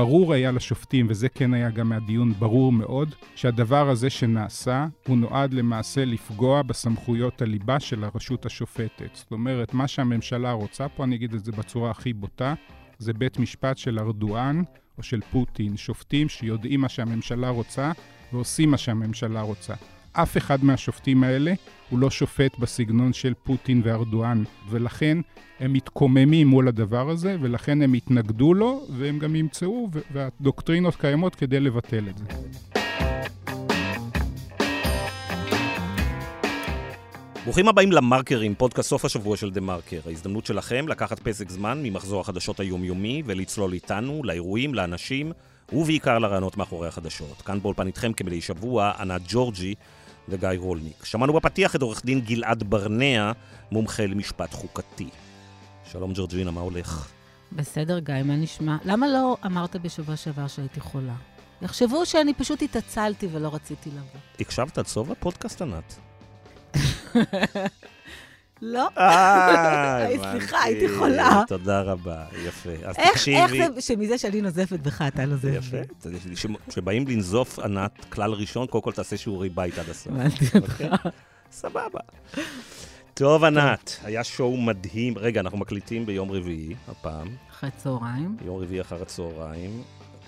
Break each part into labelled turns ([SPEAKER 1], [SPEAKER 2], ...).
[SPEAKER 1] ברור היה לשופטים, וזה כן היה גם מהדיון ברור מאוד, שהדבר הזה שנעשה, הוא נועד למעשה לפגוע בסמכויות הליבה של הרשות השופטת. זאת אומרת, מה שהממשלה רוצה פה, אני אגיד את זה בצורה הכי בוטה, זה בית משפט של ארדואן או של פוטין, שופטים שיודעים מה שהממשלה רוצה ועושים מה שהממשלה רוצה. אף אחד מהשופטים האלה הוא לא שופט בסגנון של פוטין וארדואן, ולכן הם מתקוממים מול הדבר הזה, ולכן הם התנגדו לו, והם גם ימצאו, והדוקטרינות קיימות כדי לבטל את זה.
[SPEAKER 2] ברוכים הבאים למרקרים, פודקאסט סוף השבוע של דה מרקר. ההזדמנות שלכם לקחת פסק זמן ממחזור החדשות היומיומי ולצלול איתנו לאירועים, לאנשים ובעיקר לרעיונות מאחורי החדשות. כאן באולפן איתכם כמדי שבוע, ענת ג'ורג'י וגיא רולניק. שמענו בפתיח את עורך דין גלעד ברנע, מומחה למשפט חוקתי. שלום ג'ורג'ינה, מה הולך?
[SPEAKER 3] בסדר, גיא, מה נשמע? למה לא אמרת בשבוע שעבר שהייתי חולה? יחשבו שאני פשוט התעצלתי ולא רציתי לבוא.
[SPEAKER 2] הקשבת עד סוף הפודקאסט, ענת?
[SPEAKER 3] לא.
[SPEAKER 2] אה,
[SPEAKER 3] סליחה, הייתי חולה.
[SPEAKER 2] תודה רבה, יפה. אז
[SPEAKER 3] איך,
[SPEAKER 2] תקשיבי.
[SPEAKER 3] איך זה שמזה שאני נוזפת בך, אתה נוזף בי?
[SPEAKER 2] יפה. כשבאים לנזוף, ענת, כלל ראשון, קודם כל תעשה שיעורי בית עד הסוף.
[SPEAKER 3] הבנתי אותך.
[SPEAKER 2] אוקיי? סבבה. טוב, ענת, היה שואו מדהים. רגע, אנחנו מקליטים ביום רביעי, הפעם.
[SPEAKER 3] אחרי צהריים.
[SPEAKER 2] יום רביעי אחר הצהריים.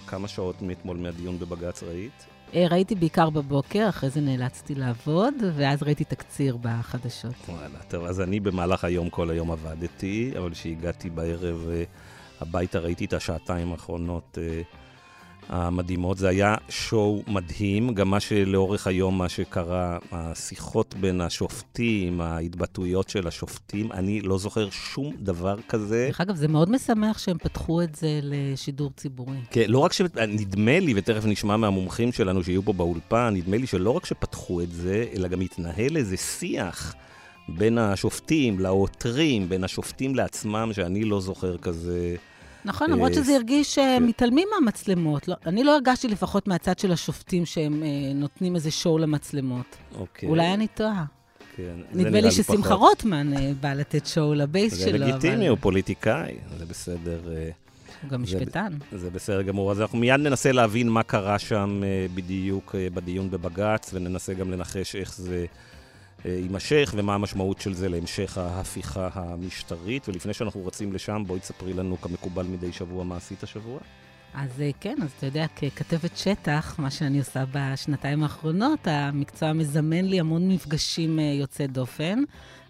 [SPEAKER 2] כמה שעות מאתמול מהדיון בבג"ץ ראית?
[SPEAKER 3] אה, ראיתי בעיקר בבוקר, אחרי זה נאלצתי לעבוד, ואז ראיתי תקציר בחדשות.
[SPEAKER 2] וואלה, טוב, אז אני במהלך היום, כל היום עבדתי, אבל כשהגעתי בערב אה, הביתה ראיתי את השעתיים האחרונות אה, המדהימות. זה היה שואו מדהים, גם מה שלאורך היום, מה שקרה, השיחות בין השופטים, ההתבטאויות של השופטים, אני לא זוכר שום דבר כזה.
[SPEAKER 3] דרך אגב, זה מאוד משמח שהם פתחו את זה לשידור ציבורי.
[SPEAKER 2] כן, לא רק ש... נדמה לי, ותכף נשמע מהמומחים שלנו שיהיו פה באולפן, נדמה לי שלא רק שפתחו את זה, אלא גם התנהל איזה שיח בין השופטים לעותרים, בין השופטים לעצמם, שאני לא זוכר כזה.
[SPEAKER 3] נכון, למרות שזה הרגיש שהם מתעלמים מהמצלמות. לא, אני לא הרגשתי לפחות מהצד של השופטים שהם אה, נותנים איזה שואו למצלמות.
[SPEAKER 2] אוקיי.
[SPEAKER 3] אולי אני טועה.
[SPEAKER 2] כן, זה
[SPEAKER 3] נדמה לי ששמחה. רוטמן אה, בא לתת שואו לבייס
[SPEAKER 2] זה
[SPEAKER 3] שלו,
[SPEAKER 2] לגיטימי,
[SPEAKER 3] אבל
[SPEAKER 2] הוא פוליטיקאי, זה בסדר. אה,
[SPEAKER 3] הוא גם
[SPEAKER 2] זה-
[SPEAKER 3] משפטן.
[SPEAKER 2] זה בסדר גמור. אז אנחנו מיד ננסה להבין מה קרה שם אה, בדיוק אה, בדיון בבג"ץ, וננסה גם לנחש איך זה אה, יימשך, ומה המשמעות של זה להמשך ההפיכה המשטרית. ולפני שאנחנו רצים לשם, בואי תספרי לנו כמקובל מדי שבוע מה עשית השבוע.
[SPEAKER 3] אז אה, כן, אז אתה יודע, ככתבת שטח, מה שאני עושה בשנתיים האחרונות, המקצוע מזמן לי המון מפגשים אה, יוצאי דופן.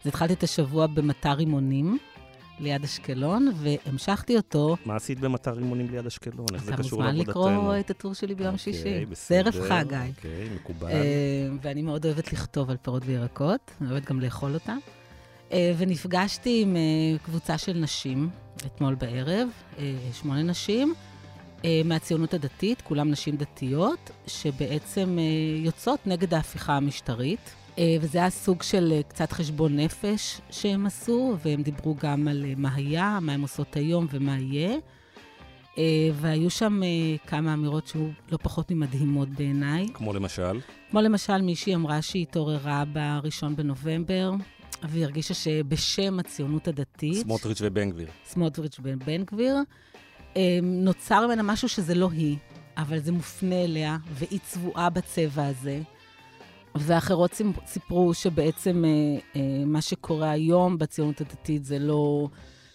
[SPEAKER 3] אז התחלתי את השבוע במטע רימונים, ליד אשקלון, והמשכתי אותו.
[SPEAKER 2] מה עשית במטר רימונים ליד אשקלון? איך זה
[SPEAKER 3] אתה
[SPEAKER 2] קשור
[SPEAKER 3] מוזמן
[SPEAKER 2] לעבודתנו?
[SPEAKER 3] לקרוא את הטור שלי ביום
[SPEAKER 2] אוקיי,
[SPEAKER 3] שישי. זה
[SPEAKER 2] בסדר,
[SPEAKER 3] ערב חג, גיא.
[SPEAKER 2] אוקיי, מקובל.
[SPEAKER 3] אה, ואני מאוד אוהבת לכתוב על פירות וירקות, אני אוהבת גם לאכול אותם. אה, ונפגשתי עם אה, קבוצה של נשים אתמול בערב, אה, שמונה נשים, אה, מהציונות הדתית, כולם נשים דתיות, שבעצם אה, יוצאות נגד ההפיכה המשטרית. אה, וזה היה סוג של אה, קצת חשבון נפש שהם עשו, והם דיברו גם על אה, מה היה, מה הם עושות היום ומה יהיה. והיו שם כמה אמירות שהיו לא פחות ממדהימות בעיניי.
[SPEAKER 2] כמו למשל?
[SPEAKER 3] כמו למשל, מישהי אמרה שהיא התעוררה ב-1 בנובמבר, והיא הרגישה שבשם הציונות הדתית,
[SPEAKER 2] סמוטריץ' ובן גביר.
[SPEAKER 3] סמוטריץ' ובן גביר, נוצר ממנה משהו שזה לא היא, אבל זה מופנה אליה, והיא צבועה בצבע הזה. ואחרות סיפ- סיפרו שבעצם אה, אה, מה שקורה היום בציונות הדתית זה לא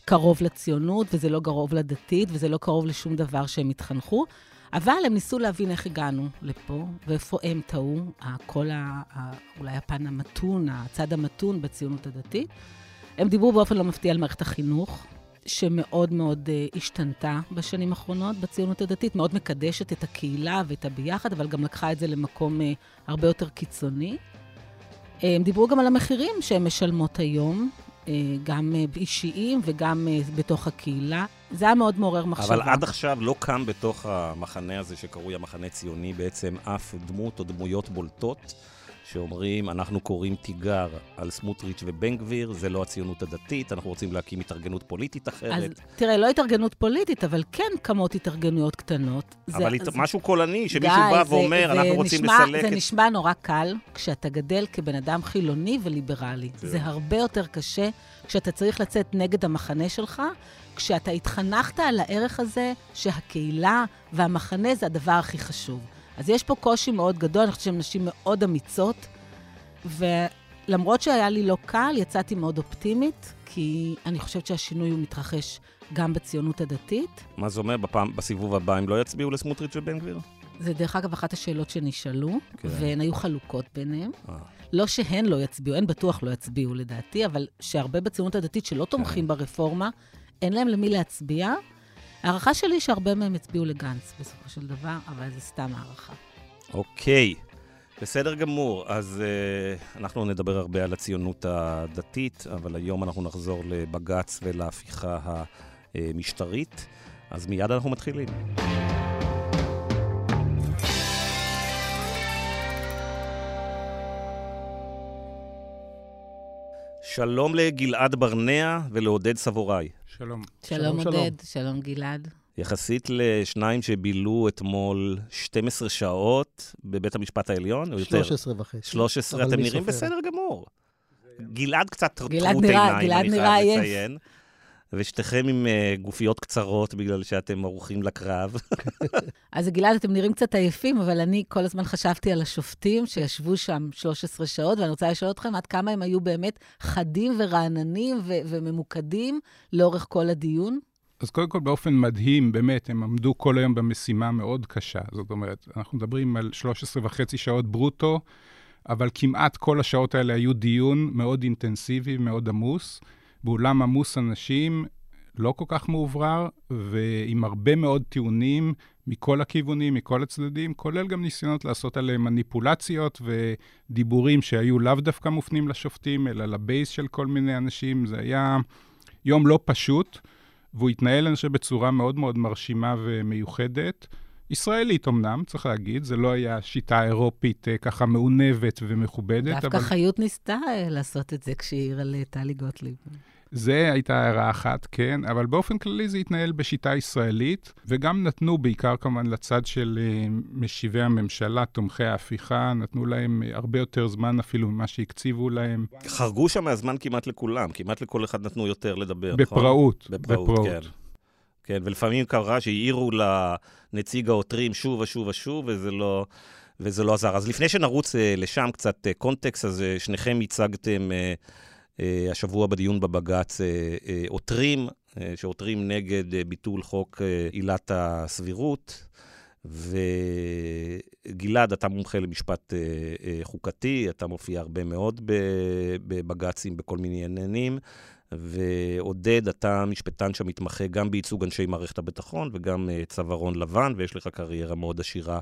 [SPEAKER 3] קרוב לציונות, וזה לא קרוב לדתית, וזה לא קרוב לשום דבר שהם התחנכו. אבל הם ניסו להבין איך הגענו לפה, ואיפה הם טעו, כל. ה- אולי הפן המתון, הצד המתון בציונות הדתית. הם דיברו באופן לא מפתיע על מערכת החינוך, שמאוד מאוד uh, השתנתה בשנים האחרונות בציונות הדתית, מאוד מקדשת את הקהילה ואת הביחד, אבל גם לקחה את זה למקום uh, הרבה יותר קיצוני. Uh, הם דיברו גם על המחירים שהן משלמות היום, uh, גם uh, אישיים וגם uh, בתוך הקהילה. זה היה מאוד מעורר מחשבה.
[SPEAKER 2] אבל עד עכשיו לא קם בתוך המחנה הזה שקרוי המחנה ציוני בעצם אף דמות או דמויות בולטות שאומרים, אנחנו קוראים תיגר על סמוטריץ' ובן גביר, זה לא הציונות הדתית, אנחנו רוצים להקים התארגנות פוליטית אחרת.
[SPEAKER 3] אז תראה, לא התארגנות פוליטית, אבל כן קמות התארגנויות קטנות.
[SPEAKER 2] אבל
[SPEAKER 3] זה,
[SPEAKER 2] זה, משהו קולני, שמישהו
[SPEAKER 3] די,
[SPEAKER 2] בא
[SPEAKER 3] זה,
[SPEAKER 2] ואומר,
[SPEAKER 3] זה
[SPEAKER 2] אנחנו רוצים
[SPEAKER 3] נשמע,
[SPEAKER 2] לסלק
[SPEAKER 3] זה
[SPEAKER 2] את...
[SPEAKER 3] נשמע נורא קל כשאתה גדל כבן אדם חילוני וליברלי.
[SPEAKER 2] כן.
[SPEAKER 3] זה הרבה יותר קשה כשאתה צריך לצאת נגד המחנה שלך, כשאתה התחנכת על הערך הזה שהקהילה והמחנה זה הדבר הכי חשוב. אז יש פה קושי מאוד גדול, אני חושבת שהן נשים מאוד אמיצות, ולמרות שהיה לי לא קל, יצאתי מאוד אופטימית, כי אני חושבת שהשינוי הוא מתרחש גם בציונות הדתית.
[SPEAKER 2] מה זה אומר, בפעם, בסיבוב הבא הם לא יצביעו לסמוטריץ' ובן גביר?
[SPEAKER 3] זה דרך אגב אחת השאלות שנשאלו,
[SPEAKER 2] כן.
[SPEAKER 3] והן היו חלוקות ביניהן.
[SPEAKER 2] אה.
[SPEAKER 3] לא שהן לא יצביעו, הן בטוח לא יצביעו לדעתי, אבל שהרבה בציונות הדתית שלא
[SPEAKER 2] כן.
[SPEAKER 3] תומכים ברפורמה, אין להם למי להצביע. ההערכה שלי שהרבה מהם יצביעו לגנץ בסופו של דבר, אבל זה סתם הערכה.
[SPEAKER 2] אוקיי, בסדר גמור. אז uh, אנחנו נדבר הרבה על הציונות הדתית, אבל היום אנחנו נחזור לבג"ץ ולהפיכה המשטרית. אז מיד אנחנו מתחילים. שלום לגלעד ברנע ולעודד סבוראי.
[SPEAKER 1] שלום.
[SPEAKER 3] שלום
[SPEAKER 4] שלום.
[SPEAKER 3] עודד, שלום גלעד.
[SPEAKER 2] יחסית לשניים שבילו אתמול 12 שעות בבית המשפט העליון, או יותר?
[SPEAKER 4] 13 וחצי.
[SPEAKER 2] 13,
[SPEAKER 4] אבל
[SPEAKER 2] אתם נראים
[SPEAKER 4] סופר?
[SPEAKER 2] בסדר גמור. גלעד קצת טרוט
[SPEAKER 3] גלעד
[SPEAKER 2] עיניים,
[SPEAKER 3] נראה- גלעד
[SPEAKER 2] אני
[SPEAKER 3] נראה
[SPEAKER 2] חייב
[SPEAKER 3] עייף.
[SPEAKER 2] ושתיכם עם uh, גופיות קצרות בגלל שאתם ערוכים לקרב.
[SPEAKER 3] אז גלעד, אתם נראים קצת עייפים, אבל אני כל הזמן חשבתי על השופטים שישבו שם 13 שעות, ואני רוצה לשאול אתכם עד כמה הם היו באמת חדים ורעננים ו- וממוקדים לאורך כל הדיון.
[SPEAKER 1] אז קודם כל, באופן מדהים, באמת, הם עמדו כל היום במשימה מאוד קשה. זאת אומרת, אנחנו מדברים על 13 וחצי שעות ברוטו, אבל כמעט כל השעות האלה היו דיון מאוד אינטנסיבי, מאוד עמוס, באולם עמוס אנשים, לא כל כך מאוברר, ועם הרבה מאוד טיעונים מכל הכיוונים, מכל הצדדים, כולל גם ניסיונות לעשות עליהם מניפולציות ודיבורים שהיו לאו דווקא מופנים לשופטים, אלא לבייס של כל מיני אנשים. זה היה יום לא פשוט. והוא התנהל, אני חושב, בצורה מאוד מאוד מרשימה ומיוחדת. ישראלית אמנם, צריך להגיד, זה לא היה שיטה אירופית אה, ככה מעונבת ומכובדת,
[SPEAKER 3] דווקא
[SPEAKER 1] אבל
[SPEAKER 3] חיות ניסתה אה, לעשות את זה כשהיא העירה לטלי גוטליב.
[SPEAKER 1] זה הייתה הערה אחת, כן, אבל באופן כללי זה התנהל בשיטה ישראלית, וגם נתנו, בעיקר כמובן לצד של אה, משיבי הממשלה, תומכי ההפיכה, נתנו להם אה, הרבה יותר זמן אפילו ממה שהקציבו להם,
[SPEAKER 2] חרגו שם מהזמן כמעט לכולם, כמעט לכל אחד נתנו יותר לדבר, נכון?
[SPEAKER 1] בפראות,
[SPEAKER 2] בפראות, כן. כן, ולפעמים קרה שהעירו לנציג העותרים שוב ושוב ושוב, וזה לא, וזה לא עזר. אז לפני שנרוץ אה, לשם קצת קונטקסט, אז שניכם הצגתם השבוע בדיון בבג"ץ אה, אה, עותרים, אה, שעותרים נגד אה, ביטול חוק אה, עילת הסבירות. וגלעד, אתה מומחה למשפט אה, אה, חוקתי, אתה מופיע הרבה מאוד בבג"צים בכל מיני עניינים. ועודד, אתה משפטן שמתמחה גם בייצוג אנשי מערכת הביטחון וגם uh, צווארון לבן, ויש לך קריירה מאוד עשירה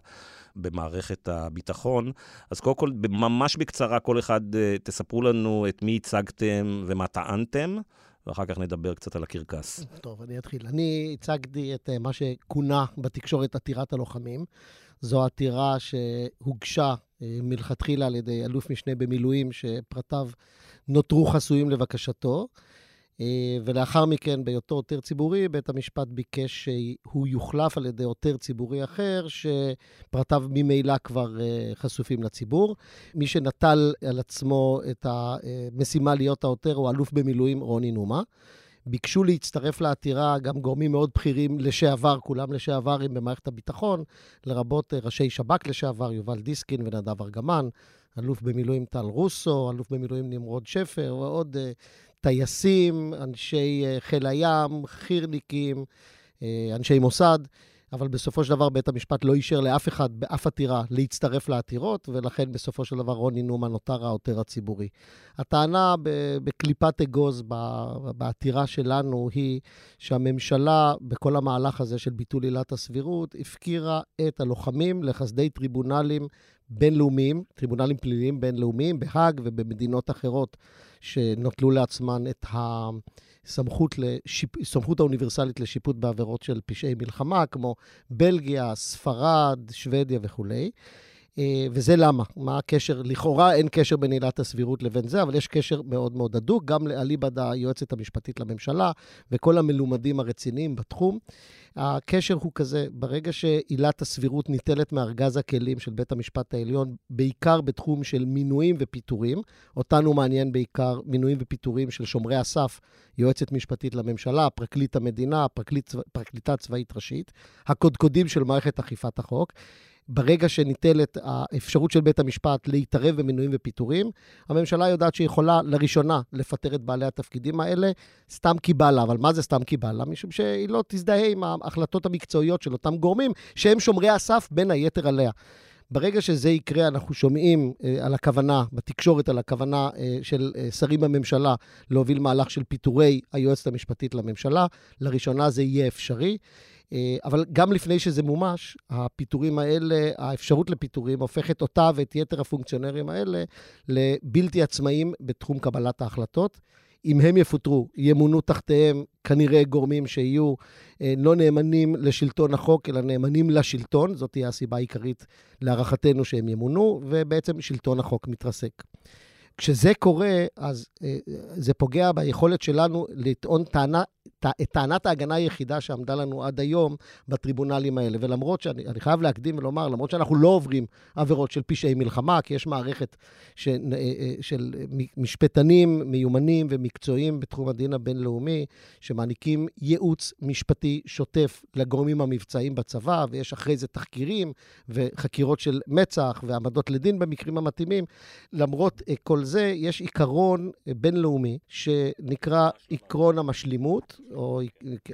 [SPEAKER 2] במערכת הביטחון. אז קודם כל, ממש בקצרה, כל אחד, uh, תספרו לנו את מי הצגתם ומה טענתם, ואחר כך נדבר קצת על הקרקס.
[SPEAKER 4] טוב, אני אתחיל. אני הצגתי את אה, מה שכונה בתקשורת עתירת הלוחמים. זו עתירה שהוגשה אה, מלכתחילה על ידי אלוף משנה במילואים, שפרטיו נותרו חסויים לבקשתו. אה, ולאחר מכן, בהיותו עותר ציבורי, בית המשפט ביקש שהוא יוחלף על ידי עותר ציבורי אחר, שפרטיו ממילא כבר אה, חשופים לציבור. מי שנטל על עצמו את המשימה להיות העותר הוא אלוף במילואים רוני נומה. ביקשו להצטרף לעתירה גם גורמים מאוד בכירים לשעבר, כולם לשעברים במערכת הביטחון, לרבות אה, ראשי שב"כ לשעבר, יובל דיסקין ונדב ארגמן, אלוף במילואים טל רוסו, אלוף במילואים נמרוד שפר, ועוד uh, טייסים, אנשי uh, חיל הים, חי"רניקים, uh, אנשי מוסד. אבל בסופו של דבר בית המשפט לא אישר לאף אחד באף עתירה להצטרף לעתירות, ולכן בסופו של דבר רוני נומה נותר העותר הציבורי. הטענה בקליפת אגוז בעתירה שלנו היא שהממשלה, בכל המהלך הזה של ביטול עילת הסבירות, הפקירה את הלוחמים לחסדי טריבונלים בינלאומיים, טריבונלים פליליים בינלאומיים בהאג ובמדינות אחרות שנוטלו לעצמן את ה... סמכות, לשיפ... סמכות האוניברסלית לשיפוט בעבירות של פשעי מלחמה, כמו בלגיה, ספרד, שוודיה וכולי. אה, וזה למה? מה הקשר? לכאורה אין קשר בין עילת הסבירות לבין זה, אבל יש קשר מאוד מאוד הדוק, גם לאליבד היועצת המשפטית לממשלה וכל המלומדים הרציניים בתחום. הקשר הוא כזה, ברגע שעילת הסבירות ניטלת מארגז הכלים של בית המשפט העליון, בעיקר בתחום של מינויים ופיטורים, אותנו מעניין בעיקר מינויים ופיטורים של שומרי הסף, יועצת משפטית לממשלה, פרקליט המדינה, פרקליט, פרקליטה צבאית ראשית, הקודקודים של מערכת אכיפת החוק. ברגע שניטלת האפשרות של בית המשפט להתערב במינויים ופיטורים, הממשלה יודעת שהיא יכולה לראשונה לפטר את בעלי התפקידים האלה, סתם כי בא לה. אבל מה זה סתם כי בא לה? משום שהיא לא תזדהה עם ההחלטות המקצועיות של אותם גורמים, שהם שומרי הסף בין היתר עליה. ברגע שזה יקרה, אנחנו שומעים אה, על הכוונה, בתקשורת על הכוונה אה, של אה, שרים בממשלה להוביל מהלך של פיטורי היועצת המשפטית לממשלה. לראשונה זה יהיה אפשרי. אה, אבל גם לפני שזה מומש, הפיטורים האלה, האפשרות לפיטורים הופכת אותה ואת יתר הפונקציונרים האלה לבלתי עצמאיים בתחום קבלת ההחלטות. אם הם יפוטרו, ימונו תחתיהם כנראה גורמים שיהיו אה, לא נאמנים לשלטון החוק, אלא נאמנים לשלטון. זאת תהיה הסיבה העיקרית להערכתנו שהם ימונו, ובעצם שלטון החוק מתרסק. כשזה קורה, אז אה, זה פוגע ביכולת שלנו לטעון טענה את טענת ההגנה היחידה שעמדה לנו עד היום בטריבונלים האלה. ולמרות שאני חייב להקדים ולומר, למרות שאנחנו לא עוברים עבירות של פשעי מלחמה, כי יש מערכת ש, אה, אה, של משפטנים מיומנים ומקצועיים בתחום הדין הבינלאומי, שמעניקים ייעוץ משפטי שוטף לגורמים המבצעיים בצבא, ויש אחרי זה תחקירים וחקירות של מצ"ח ועמדות לדין במקרים המתאימים. למרות כל זה, יש עיקרון בינלאומי שנקרא עקרון המשלימות, או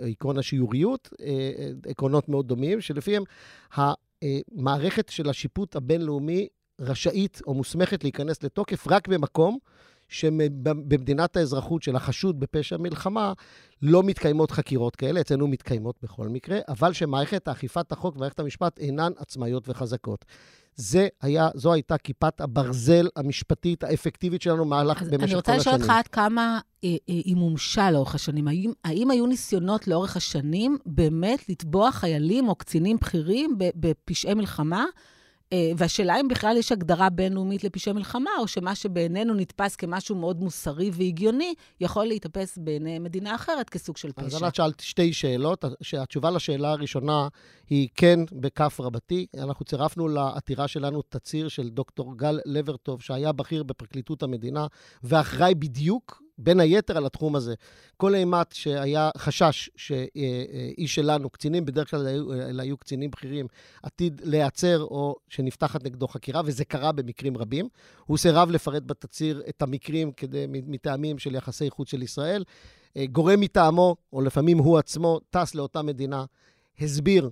[SPEAKER 4] עקרון השיוריות, אה, אה, עקרונות מאוד דומים, שלפיהם המערכת של השיפוט הבינלאומי רשאית או מוסמכת להיכנס לתוקף רק במקום שבמדינת האזרחות של החשוד בפשע מלחמה לא מתקיימות חקירות כאלה, אצלנו מתקיימות בכל מקרה, אבל שמערכת אכיפת החוק ומערכת המשפט אינן עצמאיות וחזקות. זה היה, זו הייתה כיפת הברזל המשפטית האפקטיבית שלנו מהלך במשך כל השנים.
[SPEAKER 3] אני רוצה לשאול אותך עד כמה אה, אה, היא מומשה לאורך השנים. האם, האם היו ניסיונות לאורך השנים באמת לתבוע חיילים או קצינים בכירים בפשעי מלחמה? אה, והשאלה אם בכלל יש הגדרה בינלאומית לפשעי מלחמה, או שמה שבעינינו נתפס כמשהו מאוד מוסרי והגיוני, יכול להתאפס בעיני מדינה אחרת כסוג של פשע.
[SPEAKER 4] אז את שאלת שתי שאלות. התשובה לשאלה הראשונה היא כן בכף רבתי. אנחנו צירפנו לעתירה שלנו תצהיר של דוקטור גל לברטוב, שהיה בכיר בפרקליטות המדינה, ואחראי בדיוק בין היתר על התחום הזה. כל אימת שהיה חשש שאיש שלנו, קצינים, בדרך כלל אלה היו קצינים בכירים, עתיד להיעצר או שנפתחת נגדו חקירה, וזה קרה במקרים רבים. הוא סירב לפרט בתצהיר את המקרים כדי, מטעמים של יחסי חוץ של ישראל. אה, גורם מטעמו, או לפעמים הוא עצמו, טס לאותה מדינה, הסביר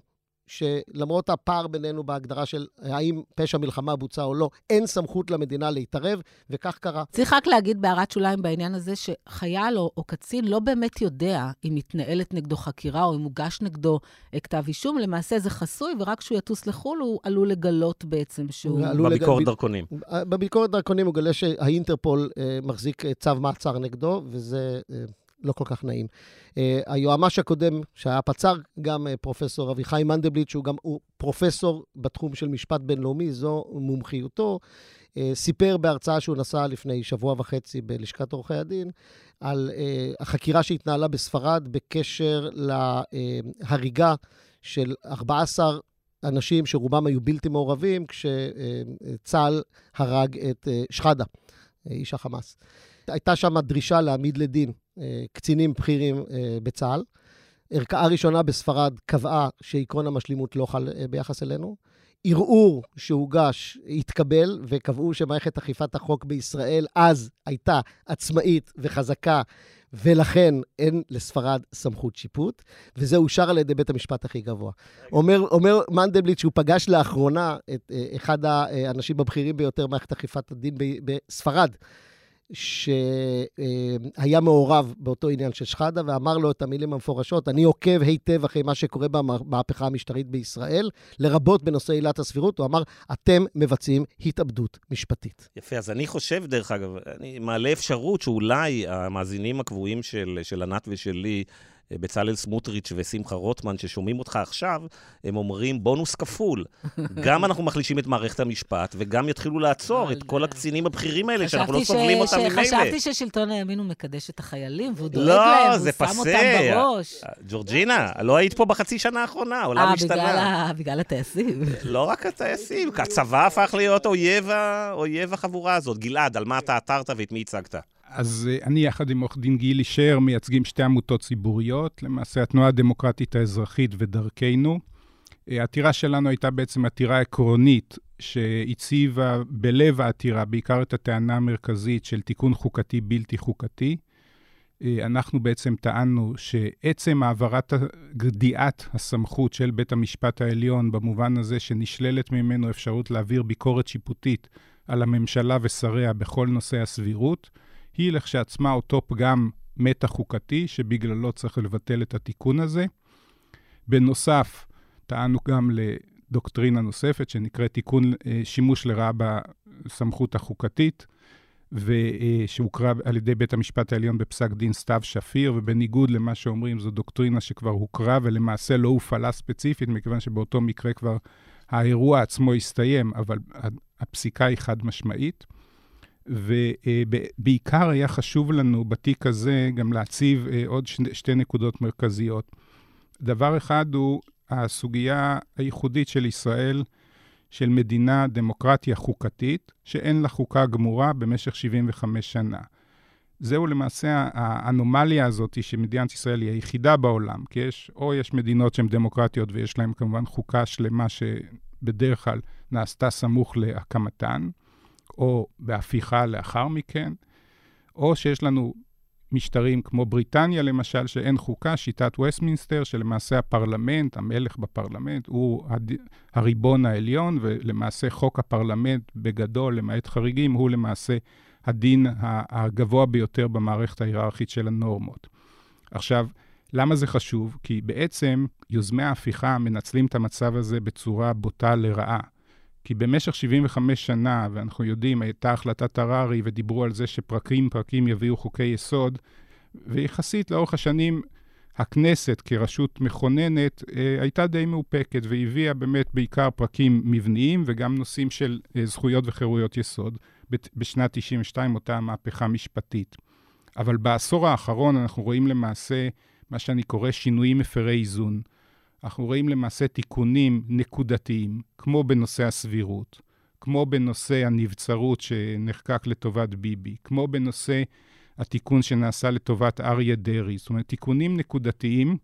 [SPEAKER 4] שלמרות הפער בינינו בהגדרה של האם פשע מלחמה בוצע או לא, אין סמכות למדינה להתערב, וכך קרה.
[SPEAKER 3] צריך רק להגיד בהערת שוליים בעניין הזה, שחייל או, או קצין לא באמת יודע אם מתנהלת נגדו חקירה או אם הוגש נגדו כתב אישום. למעשה זה חסוי, ורק כשהוא יטוס לחו"ל הוא עלול לגלות בעצם שהוא...
[SPEAKER 2] בביקורת לג... דרכונים.
[SPEAKER 4] בביקורת דרכונים הוא גלה שהאינטרפול אה, מחזיק אה, צו מעצר נגדו, וזה... אה, לא כל כך נעים. Uh, היועמ"ש הקודם, שהיה פצ"ר, גם uh, פרופסור אביחי מנדלבליט, שהוא גם הוא פרופסור בתחום של משפט בינלאומי, זו מומחיותו, uh, סיפר בהרצאה שהוא נשא לפני שבוע וחצי בלשכת עורכי הדין, על uh, החקירה שהתנהלה בספרד בקשר להריגה של 14 אנשים שרובם היו בלתי מעורבים, כשצה"ל הרג את שחאדה, איש החמאס. הייתה שם דרישה להעמיד לדין אה, קצינים בכירים אה, בצה"ל. ערכאה ראשונה בספרד קבעה שעקרון המשלימות לא חל אה, ביחס אלינו. ערעור שהוגש התקבל, וקבעו שמערכת אכיפת החוק בישראל אז הייתה עצמאית וחזקה, ולכן אין לספרד סמכות שיפוט, וזה אושר על ידי בית המשפט הכי גבוה. אומר, אומר מנדלבליט שהוא פגש לאחרונה את אחד האנשים הבכירים ביותר במערכת אכיפת הדין בספרד. שהיה מעורב באותו עניין של שחאדה, ואמר לו את המילים המפורשות, אני עוקב היטב אחרי מה שקורה במהפכה המשטרית בישראל, לרבות בנושא עילת הסבירות. הוא אמר, אתם מבצעים התאבדות משפטית.
[SPEAKER 2] יפה, אז אני חושב, דרך אגב, אני מעלה אפשרות שאולי המאזינים הקבועים של, של ענת ושלי, בצלאל סמוטריץ' ושמחה רוטמן, ששומעים אותך עכשיו, הם אומרים בונוס כפול. גם אנחנו מחלישים את מערכת המשפט, וגם יתחילו לעצור את כל הקצינים הבכירים האלה, שאנחנו לא סובלים אותם ממילא.
[SPEAKER 3] חשבתי ששלטון הימין הוא מקדש את החיילים, והוא דואג לא, להם, והוא שם אותם בראש.
[SPEAKER 2] ג'ורג'ינה, לא היית פה בחצי שנה האחרונה, העולם אה, השתנה.
[SPEAKER 3] אה, בגלל הטייסים.
[SPEAKER 2] לא רק הטייסים, הצבא הפך להיות אויב החבורה הזאת. גלעד, על מה אתה עתרת ואת מי הצגת?
[SPEAKER 1] אז אה, אני יחד עם עורך דין גילי שר מייצגים שתי עמותות ציבוריות, למעשה התנועה הדמוקרטית האזרחית ודרכנו. אה, העתירה שלנו הייתה בעצם עתירה עקרונית שהציבה בלב העתירה בעיקר את הטענה המרכזית של תיקון חוקתי בלתי חוקתי. אה, אנחנו בעצם טענו שעצם העברת גדיעת הסמכות של בית המשפט העליון, במובן הזה שנשללת ממנו אפשרות להעביר ביקורת שיפוטית על הממשלה ושריה בכל נושא הסבירות, היא לכשעצמה אותו פגם מטה-חוקתי, שבגללו צריך לבטל את התיקון הזה. בנוסף, טענו גם לדוקטרינה נוספת, שנקראת תיקון אה, שימוש לרעה בסמכות החוקתית, ושהוכרה על ידי בית המשפט העליון בפסק דין סתיו שפיר, ובניגוד למה שאומרים, זו דוקטרינה שכבר הוכרה ולמעשה לא הופעלה ספציפית, מכיוון שבאותו מקרה כבר האירוע עצמו הסתיים, אבל הפסיקה היא חד משמעית. ובעיקר היה חשוב לנו בתיק הזה גם להציב אה, עוד שתי נקודות מרכזיות. דבר אחד הוא הסוגיה הייחודית של ישראל, של מדינה דמוקרטיה חוקתית, שאין לה חוקה גמורה במשך 75 שנה. זהו למעשה האנומליה הזאת שמדינת ישראל היא היחידה בעולם, כי יש, או יש מדינות שהן דמוקרטיות ויש להן כמובן חוקה שלמה שבדרך כלל נעשתה סמוך להקמתן, או בהפיכה לאחר מכן, או שיש לנו משטרים כמו בריטניה, למשל, שאין חוקה, שיטת וסטמינסטר, שלמעשה הפרלמנט, המלך בפרלמנט, הוא הד... הריבון העליון, ולמעשה חוק הפרלמנט בגדול, למעט חריגים, הוא למעשה הדין הגבוה ביותר במערכת ההיררכית של הנורמות. עכשיו, למה זה חשוב? כי בעצם יוזמי ההפיכה מנצלים את המצב הזה בצורה בוטה לרעה. כי במשך 75 שנה, ואנחנו יודעים, הייתה החלטת הררי ודיברו על זה שפרקים פרקים יביאו חוקי יסוד, ויחסית לאורך השנים הכנסת כרשות מכוננת אה, הייתה די מאופקת והביאה באמת בעיקר פרקים מבניים וגם נושאים של אה, זכויות וחירויות יסוד בשנת 92, אותה מהפכה משפטית. אבל בעשור האחרון אנחנו רואים למעשה מה שאני קורא שינויים מפרי איזון. אנחנו רואים למעשה תיקונים נקודתיים, כמו בנושא הסבירות, כמו בנושא הנבצרות שנחקק לטובת ביבי, כמו בנושא התיקון שנעשה לטובת אריה דרעי. זאת אומרת, תיקונים נקודתיים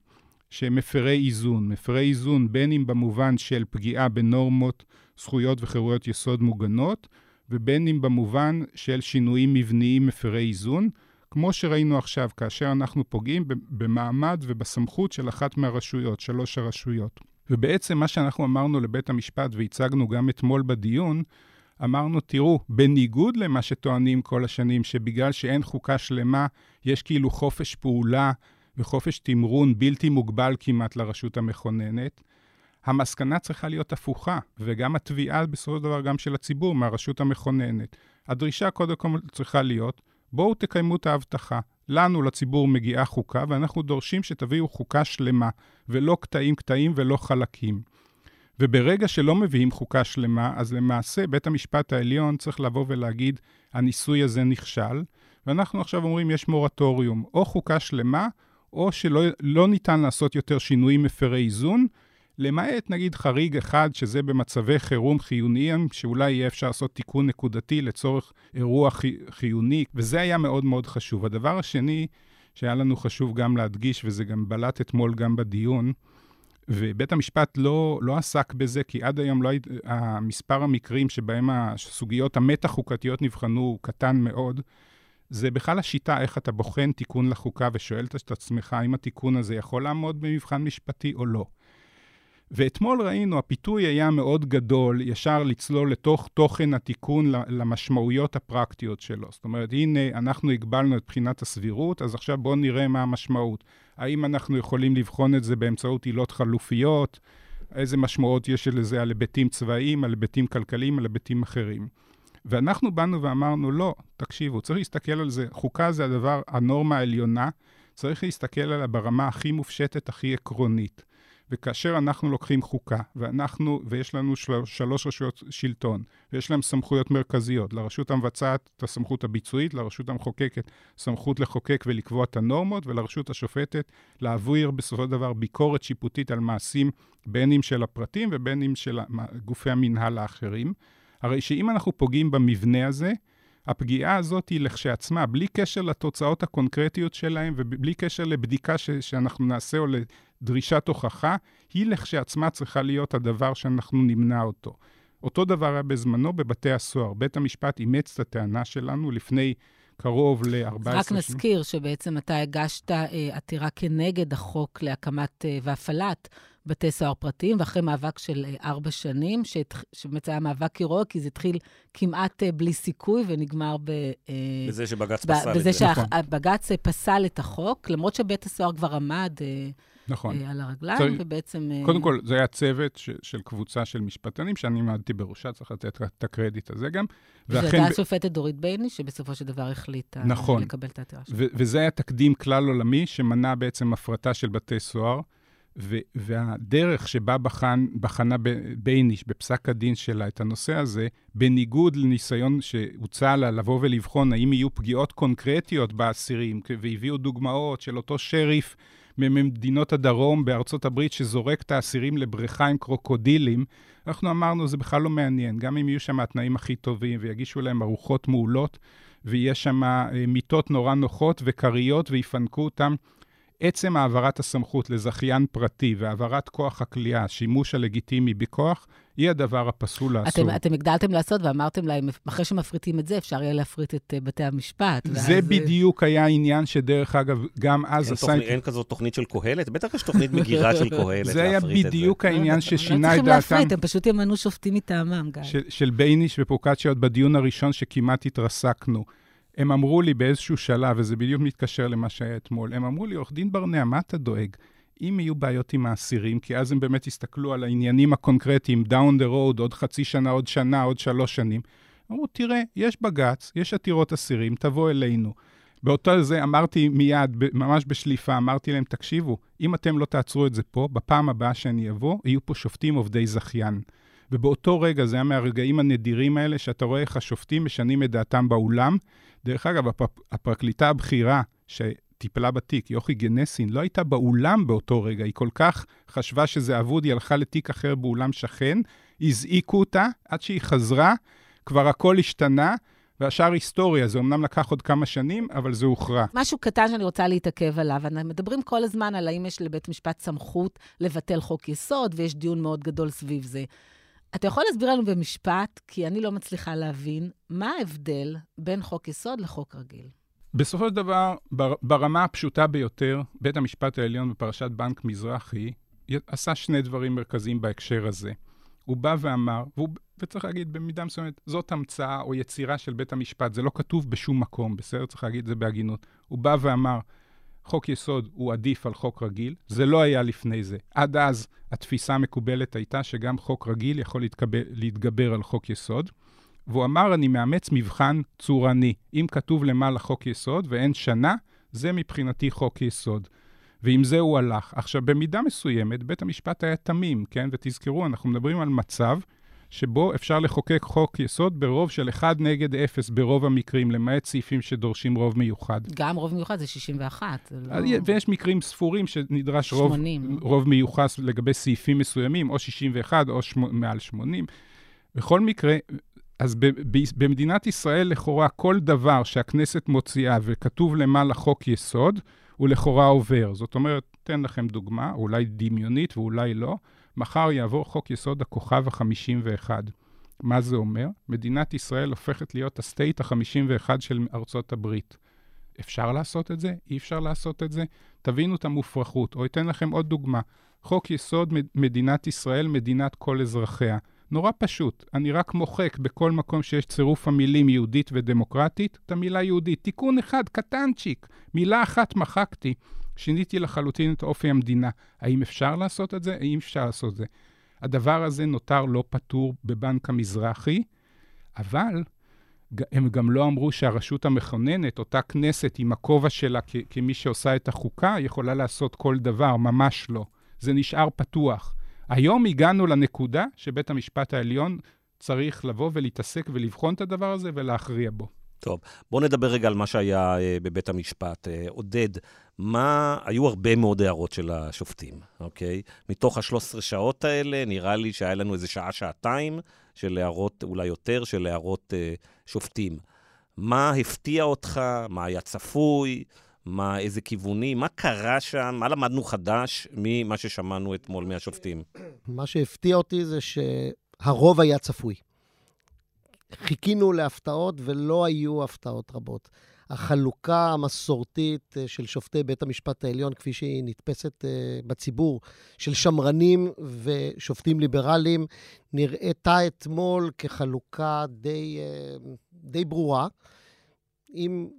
[SPEAKER 1] שהם מפרי איזון. מפרי איזון בין אם במובן של פגיעה בנורמות, זכויות וחירויות יסוד מוגנות, ובין אם במובן של שינויים מבניים מפרי איזון. כמו שראינו עכשיו, כאשר אנחנו פוגעים במעמד ובסמכות של אחת מהרשויות, שלוש הרשויות. ובעצם מה שאנחנו אמרנו לבית המשפט והצגנו גם אתמול בדיון, אמרנו, תראו, בניגוד למה שטוענים כל השנים, שבגלל שאין חוקה שלמה, יש כאילו חופש פעולה וחופש תמרון בלתי מוגבל כמעט לרשות המכוננת, המסקנה צריכה להיות הפוכה, וגם התביעה בסופו של דבר גם של הציבור מהרשות המכוננת. הדרישה קודם כל צריכה להיות, בואו תקיימו את ההבטחה. לנו, לציבור, מגיעה חוקה, ואנחנו דורשים שתביאו חוקה שלמה, ולא קטעים-קטעים ולא חלקים. וברגע שלא מביאים חוקה שלמה, אז למעשה בית המשפט העליון צריך לבוא ולהגיד, הניסוי הזה נכשל, ואנחנו עכשיו אומרים, יש מורטוריום, או חוקה שלמה, או שלא לא ניתן לעשות יותר שינויים מפרי איזון, למעט נגיד חריג אחד, שזה במצבי חירום חיוניים, שאולי יהיה אפשר לעשות תיקון נקודתי לצורך אירוע חיוני, וזה היה מאוד מאוד חשוב. הדבר השני, שהיה לנו חשוב גם להדגיש, וזה גם בלט אתמול גם בדיון, ובית המשפט לא, לא עסק בזה, כי עד היום לא, המספר המקרים שבהם הסוגיות המטה-חוקתיות נבחנו הוא קטן מאוד. זה בכלל השיטה איך אתה בוחן תיקון לחוקה ושואל את עצמך אם התיקון הזה יכול לעמוד במבחן משפטי או לא. ואתמול ראינו, הפיתוי היה מאוד גדול, ישר לצלול לתוך תוכן התיקון למשמעויות הפרקטיות שלו. זאת אומרת, הנה, אנחנו הגבלנו את בחינת הסבירות, אז עכשיו בואו נראה מה המשמעות. האם אנחנו יכולים לבחון את זה באמצעות עילות חלופיות? איזה משמעות יש לזה על היבטים צבאיים, על היבטים כלכליים, על היבטים אחרים. ואנחנו באנו ואמרנו, לא, תקשיבו, צריך להסתכל על זה. חוקה זה הדבר, הנורמה העליונה. צריך להסתכל עליה ברמה הכי מופשטת, הכי עקרונית. וכאשר אנחנו לוקחים חוקה, ואנחנו, ויש לנו של, שלוש רשויות שלטון, ויש להם סמכויות מרכזיות, לרשות המבצעת את הסמכות הביצועית, לרשות המחוקקת סמכות לחוקק ולקבוע את הנורמות, ולרשות השופטת להעביר בסופו של דבר ביקורת שיפוטית על מעשים, בין אם של הפרטים ובין אם של גופי המינהל האחרים. הרי שאם אנחנו פוגעים במבנה הזה, הפגיעה הזאת היא לכשעצמה, בלי קשר לתוצאות הקונקרטיות שלהם ובלי קשר לבדיקה ש- שאנחנו נעשה או לדרישת הוכחה, היא לכשעצמה צריכה להיות הדבר שאנחנו נמנע אותו. אותו דבר היה בזמנו בבתי הסוהר. בית המשפט אימץ את הטענה שלנו לפני קרוב ל-14
[SPEAKER 3] שנים. רק נזכיר שבעצם אתה הגשת אה, עתירה כנגד החוק להקמת אה, והפעלת בתי סוהר פרטיים, ואחרי מאבק של אה, ארבע שנים, שבאמת היה מאבק הירואי, כי זה התחיל כמעט אה, בלי סיכוי ונגמר ב...
[SPEAKER 2] אה, בזה שבג"ץ פסל את
[SPEAKER 3] זה. בזה שבג"ץ פסל את החוק, למרות שבית הסוהר כבר עמד...
[SPEAKER 1] נכון.
[SPEAKER 3] על הרגליים, צריך, ובעצם...
[SPEAKER 1] קודם כל, זה היה צוות ש, של קבוצה של משפטנים, שאני עמדתי בראשה, צריך לתת את הקרדיט הזה גם.
[SPEAKER 3] זו הייתה השופטת דורית בייני, שבסופו של דבר החליטה
[SPEAKER 1] נכון.
[SPEAKER 3] לקבל את העתירה
[SPEAKER 1] שלו. וזה היה תקדים כלל עולמי, שמנע בעצם הפרטה של בתי סוהר. ו- והדרך שבה בחן, בחנה בייניש בפסק הדין שלה את הנושא הזה, בניגוד לניסיון שהוצע לה לבוא ולבחון האם יהיו פגיעות קונקרטיות באסירים, והביאו דוגמאות של אותו שריף ממדינות הדרום בארצות הברית שזורק את האסירים לבריכה עם קרוקודילים, אנחנו אמרנו, זה בכלל לא מעניין. גם אם יהיו שם התנאים הכי טובים ויגישו להם ארוחות מעולות, ויש שם אה, מיטות נורא נוחות וכריות ויפנקו אותם, עצם העברת הסמכות לזכיין פרטי והעברת כוח הכליאה, השימוש הלגיטימי בכוח, היא הדבר הפסול לעשות.
[SPEAKER 3] אתם, אתם הגדלתם לעשות ואמרתם להם, אחרי שמפריטים את זה, אפשר יהיה להפריט את uh, בתי המשפט.
[SPEAKER 1] זה ואז... בדיוק היה העניין שדרך אגב, גם אז
[SPEAKER 2] עשה... תוכנית, אין כזאת תוכנית של קהלת? בטח יש תוכנית מגירה של קהלת
[SPEAKER 1] זה היה בדיוק העניין ששינה את דעתם.
[SPEAKER 3] לא צריכים להפריט, הם פשוט ימנו שופטים מטעמם, גיא.
[SPEAKER 1] של, של בייניש ופוקצ'י עוד בדיון הראשון שכמעט התרסקנו. הם אמרו לי באיזשהו שלב, וזה בדיוק מתקשר למה שהיה אתמול, הם אמרו לי, עורך דין ברנע, מה אתה דואג? אם יהיו בעיות עם האסירים, כי אז הם באמת הסתכלו על העניינים הקונקרטיים, down the road, עוד חצי שנה, עוד שנה, עוד שלוש שנים. אמרו, תראה, יש בג"ץ, יש עתירות אסירים, תבוא אלינו. באותו זה אמרתי מיד, ממש בשליפה, אמרתי להם, תקשיבו, אם אתם לא תעצרו את זה פה, בפעם הבאה שאני אבוא, יהיו פה שופטים עובדי זכיין. ובאותו רגע, זה היה מהרגעים הנדירים האלה, שאתה רואה איך השופטים משנים את דעתם באולם. דרך אגב, הפ... הפרקליטה הבכירה שטיפלה בתיק, יוכי גנסין, לא הייתה באולם באותו רגע. היא כל כך חשבה שזה אבוד, היא הלכה לתיק אחר באולם שכן, הזעיקו אותה, עד שהיא חזרה, כבר הכל השתנה. והשאר היסטוריה, זה אמנם לקח עוד כמה שנים, אבל זה הוכרע.
[SPEAKER 3] משהו קטן שאני רוצה להתעכב עליו, אנחנו מדברים כל הזמן על האם יש לבית משפט סמכות לבטל חוק יסוד, ויש דיון מאוד גדול סביב זה. אתה יכול להסביר לנו במשפט, כי אני לא מצליחה להבין, מה ההבדל בין חוק יסוד לחוק רגיל?
[SPEAKER 1] בסופו של דבר, ברמה הפשוטה ביותר, בית המשפט העליון בפרשת בנק מזרחי עשה שני דברים מרכזיים בהקשר הזה. הוא בא ואמר, והוא, וצריך להגיד במידה מסוימת, זאת המצאה או יצירה של בית המשפט, זה לא כתוב בשום מקום, בסדר? צריך להגיד את זה בהגינות. הוא בא ואמר, חוק יסוד הוא עדיף על חוק רגיל, זה לא היה לפני זה. עד אז התפיסה המקובלת הייתה שגם חוק רגיל יכול להתקבל, להתגבר על חוק יסוד. והוא אמר, אני מאמץ מבחן צורני. אם כתוב למעלה חוק יסוד ואין שנה, זה מבחינתי חוק יסוד. ועם זה הוא הלך. עכשיו, במידה מסוימת, בית המשפט היה תמים, כן? ותזכרו, אנחנו מדברים על מצב שבו אפשר לחוקק חוק יסוד ברוב של 1 נגד 0 ברוב המקרים, למעט סעיפים שדורשים רוב מיוחד.
[SPEAKER 3] גם רוב מיוחד זה 61. זה לא...
[SPEAKER 1] ויש מקרים ספורים שנדרש רוב, רוב מיוחס לגבי סעיפים מסוימים, או 61 או שמ... מעל 80. בכל מקרה, אז ב- ב- במדינת ישראל, לכאורה, כל דבר שהכנסת מוציאה וכתוב למעלה חוק יסוד, הוא לכאורה עובר. זאת אומרת, אתן לכם דוגמה, אולי דמיונית ואולי לא. מחר יעבור חוק יסוד הכוכב ה-51. מה זה אומר? מדינת ישראל הופכת להיות הסטייט ה-51 של ארצות הברית. אפשר לעשות את זה? אי אפשר לעשות את זה? תבינו את המופרכות. או אתן לכם עוד דוגמה. חוק יסוד מדינת ישראל, מדינת כל אזרחיה. נורא פשוט, אני רק מוחק בכל מקום שיש צירוף המילים יהודית ודמוקרטית, את המילה יהודית. תיקון אחד, קטנצ'יק, מילה אחת מחקתי. שיניתי לחלוטין את אופי המדינה. האם אפשר לעשות את זה? האם אפשר לעשות את זה? הדבר הזה נותר לא פתור בבנק המזרחי, אבל הם גם לא אמרו שהרשות המכוננת, אותה כנסת עם הכובע שלה כ- כמי שעושה את החוקה, יכולה לעשות כל דבר, ממש לא. זה נשאר פתוח. היום הגענו לנקודה שבית המשפט העליון צריך לבוא ולהתעסק ולבחון את הדבר הזה ולהכריע בו.
[SPEAKER 2] טוב, בואו נדבר רגע על מה שהיה uh, בבית המשפט. Uh, עודד, מה... היו הרבה מאוד הערות של השופטים, אוקיי? מתוך ה-13 שעות האלה, נראה לי שהיה לנו איזה שעה-שעתיים של הערות, אולי יותר, של הערות uh, שופטים. מה הפתיע אותך? מה היה צפוי? מה, איזה כיוונים? מה קרה שם? מה למדנו חדש ממה ששמענו אתמול מהשופטים?
[SPEAKER 4] מה שהפתיע אותי זה שהרוב היה צפוי. חיכינו להפתעות ולא היו הפתעות רבות. החלוקה המסורתית אה, של שופטי בית המשפט העליון, כפי שהיא נתפסת אה, בציבור, של שמרנים ושופטים ליברליים, נראתה אתמול כחלוקה די, אה, די ברורה, עם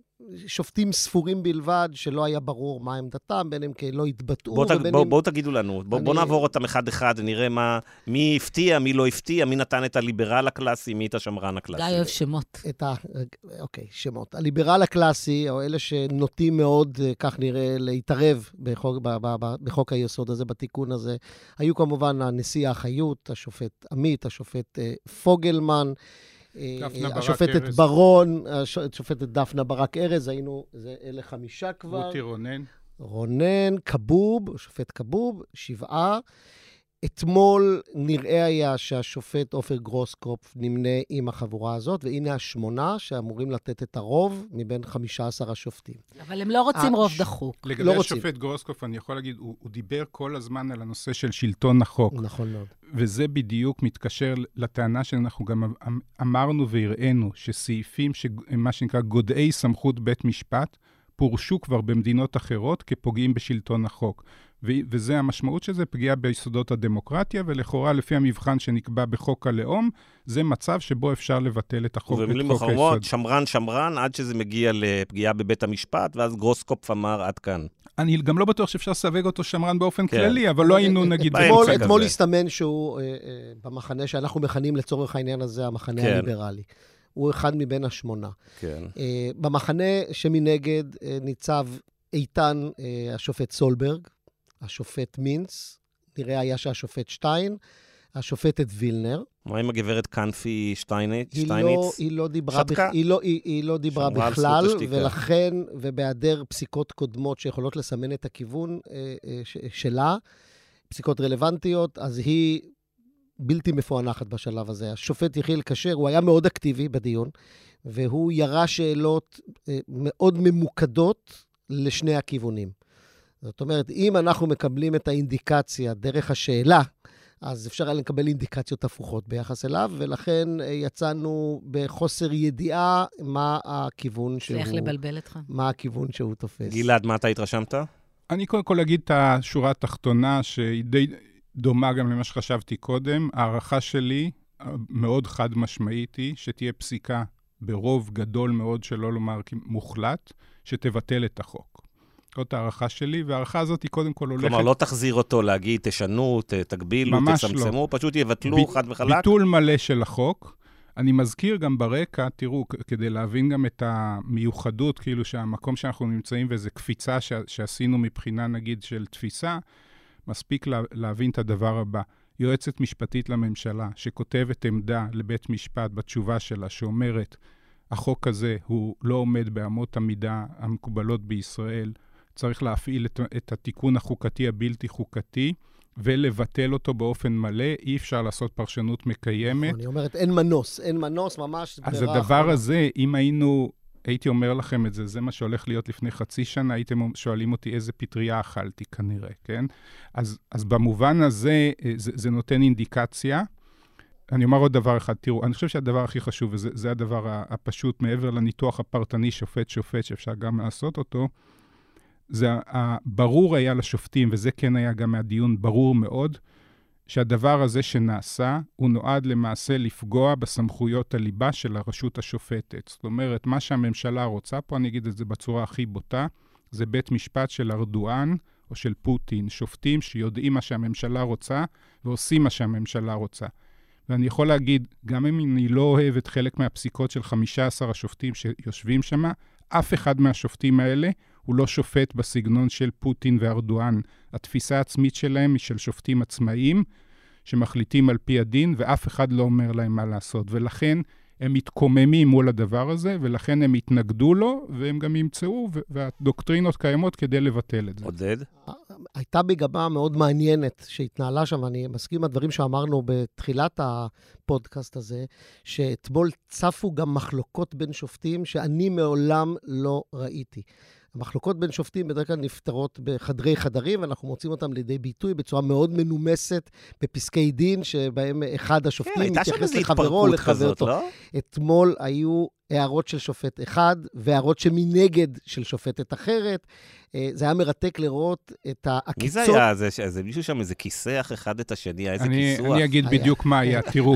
[SPEAKER 4] שופטים ספורים בלבד, שלא היה ברור מה עמדתם, בין אם כי לא התבטאו,
[SPEAKER 2] בואו
[SPEAKER 4] ובין
[SPEAKER 2] בוא,
[SPEAKER 4] אם...
[SPEAKER 2] בוא תגידו לנו, בואו
[SPEAKER 4] אני-
[SPEAKER 2] בוא נעבור אותם אחד-אחד, נראה מה, מי הפתיע, מי לא הפתיע, מי נתן את הליברל הקלאסי, מי את השמרן הקלאסי.
[SPEAKER 3] גיא אוהב שמות.
[SPEAKER 4] את ה... אוקיי, שמות. הליברל הקלאסי, או אלה שנוטים מאוד, אה, כך נראה, להתערב בחוק, ב- ב- ב- בחוק היסוד הזה, בתיקון הזה, היו כמובן הנשיא האחיות, השופט עמית, השופט אה, פוגלמן, אה, השופטת
[SPEAKER 1] ארז.
[SPEAKER 4] ברון, הש- השופטת דפנה ברק ארז, היינו, זה, אלה חמישה כבר.
[SPEAKER 1] רותי רונן.
[SPEAKER 4] רונן, כבוב, השופט כבוב, שבעה. אתמול נראה היה שהשופט עופר גרוסקופף נמנה עם החבורה הזאת, והנה השמונה שאמורים לתת את הרוב מבין 15 השופטים.
[SPEAKER 3] אבל הם לא רוצים
[SPEAKER 4] אה,
[SPEAKER 3] רוב
[SPEAKER 4] ש-
[SPEAKER 3] דחוק.
[SPEAKER 1] לגבי
[SPEAKER 4] לא רוצים.
[SPEAKER 1] השופט גרוסקופ, אני יכול להגיד, הוא, הוא דיבר כל הזמן על הנושא של שלטון החוק.
[SPEAKER 4] נכון מאוד.
[SPEAKER 1] וזה בדיוק מתקשר לטענה שאנחנו גם אמ- אמרנו והראינו, שסעיפים שהם מה שנקרא גודעי סמכות בית משפט, פורשו כבר במדינות אחרות כפוגעים בשלטון החוק. וזה המשמעות של זה, פגיעה ביסודות הדמוקרטיה, ולכאורה, לפי המבחן שנקבע בחוק הלאום, זה מצב שבו אפשר לבטל את החוק, את
[SPEAKER 2] ובמילים אחרות. שמרן שמרן, עד שזה מגיע לפגיעה בבית המשפט, ואז גרוסקופף אמר, עד כאן.
[SPEAKER 1] אני גם לא בטוח שאפשר לסווג אותו שמרן באופן
[SPEAKER 2] כן.
[SPEAKER 1] כללי, אבל לא היינו נגיד...
[SPEAKER 2] באמצע
[SPEAKER 4] אתמול,
[SPEAKER 2] כזה.
[SPEAKER 4] אתמול הסתמן שהוא אה, אה, במחנה שאנחנו מכנים לצורך העניין הזה המחנה
[SPEAKER 2] כן.
[SPEAKER 4] הליברלי. הוא אחד מבין השמונה.
[SPEAKER 2] כן.
[SPEAKER 4] אה, במחנה שמנגד אה, ניצב איתן אה, השופט סולברג, השופט מינץ, נראה היה שהשופט שטיין, השופטת וילנר.
[SPEAKER 2] מה עם הגברת קנפי שטייניץ?
[SPEAKER 4] היא לא? היא לא דיברה. בכ... היא לא, היא, היא לא דיברה בכלל. ולכן, ובהיעדר פסיקות קודמות שיכולות לסמן את הכיוון אה, אה, ש- שלה, פסיקות רלוונטיות, אז היא בלתי מפוענחת בשלב הזה. השופט יחיאל כשר, הוא היה מאוד אקטיבי בדיון, והוא ירה שאלות אה, מאוד ממוקדות לשני הכיוונים. זאת אומרת, אם אנחנו מקבלים את האינדיקציה דרך השאלה, אז אפשר היה לקבל אינדיקציות הפוכות ביחס אליו, ולכן אה, יצאנו בחוסר ידיעה מה הכיוון שהוא...
[SPEAKER 3] צריך לבלבל אותך.
[SPEAKER 4] מה הכיוון שהוא תופס.
[SPEAKER 2] גלעד, מה אתה התרשמת?
[SPEAKER 1] אני קודם כל אגיד את השורה התחתונה, שהיא די דומה גם למה שחשבתי קודם. ההערכה שלי, מאוד חד משמעית, היא שתהיה פסיקה ברוב גדול מאוד, שלא לומר מוחלט, שתבטל את החוק. זאת ההערכה שלי, וההערכה הזאת היא קודם כל הולכת...
[SPEAKER 2] כלומר, לא תחזיר אותו להגיד, תשנו, תגבילו,
[SPEAKER 1] לא.
[SPEAKER 2] תצמצמו, פשוט יבטלו
[SPEAKER 1] ב-
[SPEAKER 2] חד וחלק.
[SPEAKER 1] ביטול מלא של החוק. אני מזכיר גם ברקע, תראו, כדי להבין גם את המיוחדות, כאילו שהמקום שאנחנו נמצאים ואיזו קפיצה ש- שעשינו מבחינה, נגיד, של תפיסה, מספיק לה- להבין את הדבר הבא. יועצת משפטית לממשלה שכותבת עמדה לבית משפט בתשובה שלה, שאומרת, החוק הזה הוא לא עומד באמות המידה המקובלות בישראל, צריך להפעיל את, את התיקון החוקתי הבלתי חוקתי, ולבטל אותו באופן מלא, אי אפשר לעשות פרשנות מקיימת.
[SPEAKER 4] נכון, היא אומרת, אין מנוס, אין מנוס, ממש
[SPEAKER 1] אז הדבר
[SPEAKER 4] אחרונה.
[SPEAKER 1] הזה, אם היינו, הייתי אומר לכם את זה, זה מה שהולך להיות לפני חצי שנה, הייתם שואלים אותי איזה פטריה אכלתי כנראה, כן? אז, אז במובן הזה, אה, זה, זה נותן אינדיקציה. אני אומר עוד דבר אחד, תראו, אני חושב שהדבר הכי חשוב, וזה זה הדבר הפשוט, מעבר לניתוח הפרטני שופט-שופט, שאפשר גם לעשות אותו, זה ברור היה לשופטים, וזה כן היה גם מהדיון ברור מאוד, שהדבר הזה שנעשה, הוא נועד למעשה לפגוע בסמכויות הליבה של הרשות השופטת. זאת אומרת, מה שהממשלה רוצה, פה אני אגיד את זה בצורה הכי בוטה, זה בית משפט של ארדואן או של פוטין, שופטים שיודעים מה שהממשלה רוצה ועושים מה שהממשלה רוצה. ואני יכול להגיד, גם אם אני לא אוהב את חלק מהפסיקות של 15 השופטים שיושבים שם, אף אחד מהשופטים האלה הוא לא שופט בסגנון של פוטין וארדואן. התפיסה העצמית שלהם היא של שופטים עצמאיים, שמחליטים על פי הדין, ואף אחד לא אומר להם מה לעשות. ולכן הם מתקוממים מול הדבר הזה, ולכן הם יתנגדו לו, והם גם ימצאו, והדוקטרינות קיימות כדי לבטל את זה.
[SPEAKER 2] עודד?
[SPEAKER 4] הייתה מגמה מאוד מעניינת שהתנהלה שם, אני מסכים עם הדברים שאמרנו בתחילת הפודקאסט הזה, שאתמול צפו גם מחלוקות בין שופטים שאני מעולם לא ראיתי. המחלוקות בין שופטים בדרך כלל נפתרות בחדרי חדרים, ואנחנו מוצאים אותם לידי ביטוי בצורה מאוד מנומסת בפסקי דין, שבהם אחד השופטים
[SPEAKER 2] כן,
[SPEAKER 4] מתייחס לחברו, לחברתו.
[SPEAKER 2] לא?
[SPEAKER 4] אתמול היו הערות של שופט אחד והערות שמנגד של שופטת אחרת. אה, זה היה מרתק לראות את העקיצות.
[SPEAKER 2] מי זה היה? זה, זה מישהו שם איזה כיסח אחד את השני, איזה
[SPEAKER 1] אני,
[SPEAKER 2] כיסוח.
[SPEAKER 1] אני אגיד
[SPEAKER 4] היה.
[SPEAKER 1] בדיוק מה היה, תראו.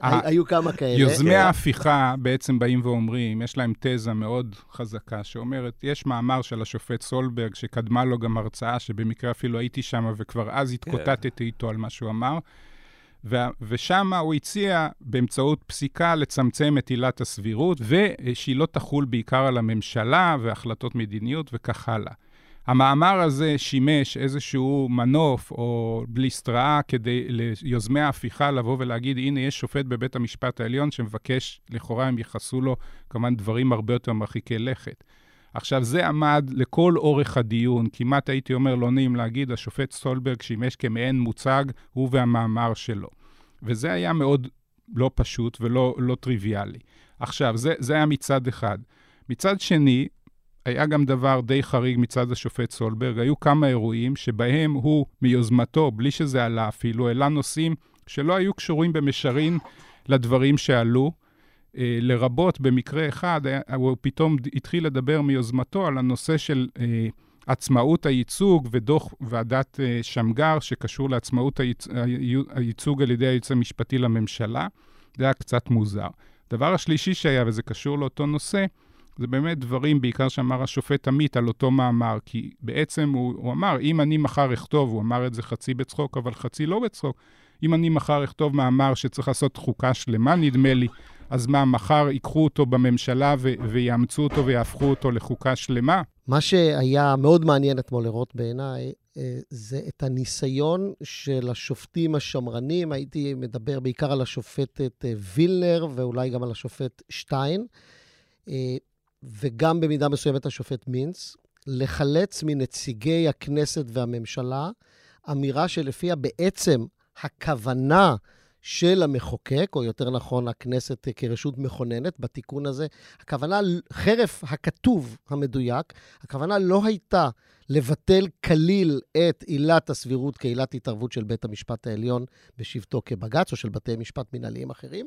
[SPEAKER 4] היו, כמה כאלה.
[SPEAKER 1] יוזמי
[SPEAKER 2] כן.
[SPEAKER 1] ההפיכה בעצם באים ואומרים, יש להם תזה מאוד חזקה שאומרת, יש מאמר של השופט סולברג, שקדמה לו גם הרצאה, שבמקרה אפילו הייתי שם, וכבר אז התקוטטתי איתו על מה שהוא אמר, ושם הוא הציע באמצעות פסיקה לצמצם את עילת הסבירות, ושהיא לא תחול בעיקר על הממשלה והחלטות מדיניות וכך הלאה. המאמר הזה שימש איזשהו מנוף או בליסטראה כדי ליוזמי ההפיכה לבוא ולהגיד, הנה, יש שופט בבית המשפט העליון שמבקש, לכאורה הם ייחסו לו כמובן דברים הרבה יותר מרחיקי לכת. עכשיו, זה עמד לכל אורך הדיון, כמעט הייתי אומר, לא נעים להגיד, השופט סולברג שימש כמעין מוצג, הוא והמאמר שלו. וזה היה מאוד לא פשוט ולא לא טריוויאלי. עכשיו, זה, זה היה מצד אחד. מצד שני, היה גם דבר די חריג מצד השופט סולברג. היו כמה אירועים שבהם הוא, מיוזמתו, בלי שזה עלה אפילו, העלה נושאים שלא היו קשורים במישרין לדברים שעלו. אה, לרבות, במקרה אחד, הוא פתאום התחיל לדבר מיוזמתו על הנושא של אה, עצמאות הייצוג ודוח ועדת אה, שמגר, שקשור לעצמאות הייצ... הייצוג על ידי היועץ המשפטי לממשלה. זה היה קצת מוזר. הדבר השלישי שהיה, וזה קשור לאותו נושא, זה באמת דברים, בעיקר שאמר השופט עמית על אותו מאמר, כי בעצם הוא, הוא אמר, אם אני מחר אכתוב, הוא אמר את זה חצי בצחוק, אבל חצי לא בצחוק, אם אני מחר אכתוב מאמר שצריך לעשות חוקה שלמה, נדמה לי, אז מה, מחר ייקחו אותו בממשלה ו- ויאמצו אותו ויהפכו אותו לחוקה שלמה?
[SPEAKER 4] מה שהיה מאוד מעניין אתמול לראות בעיניי, אה, זה את הניסיון של השופטים השמרנים, הייתי מדבר בעיקר על השופטת אה, וילנר ואולי גם על השופט שטיין, אה, וגם במידה מסוימת השופט מינץ, לחלץ מנציגי הכנסת והממשלה אמירה שלפיה בעצם הכוונה של המחוקק, או יותר נכון, הכנסת כרשות מכוננת בתיקון הזה, הכוונה, חרף הכתוב המדויק, הכוונה לא הייתה לבטל כליל את עילת הסבירות כעילת התערבות של בית המשפט העליון בשבתו כבג"ץ, או של בתי משפט מנהליים אחרים,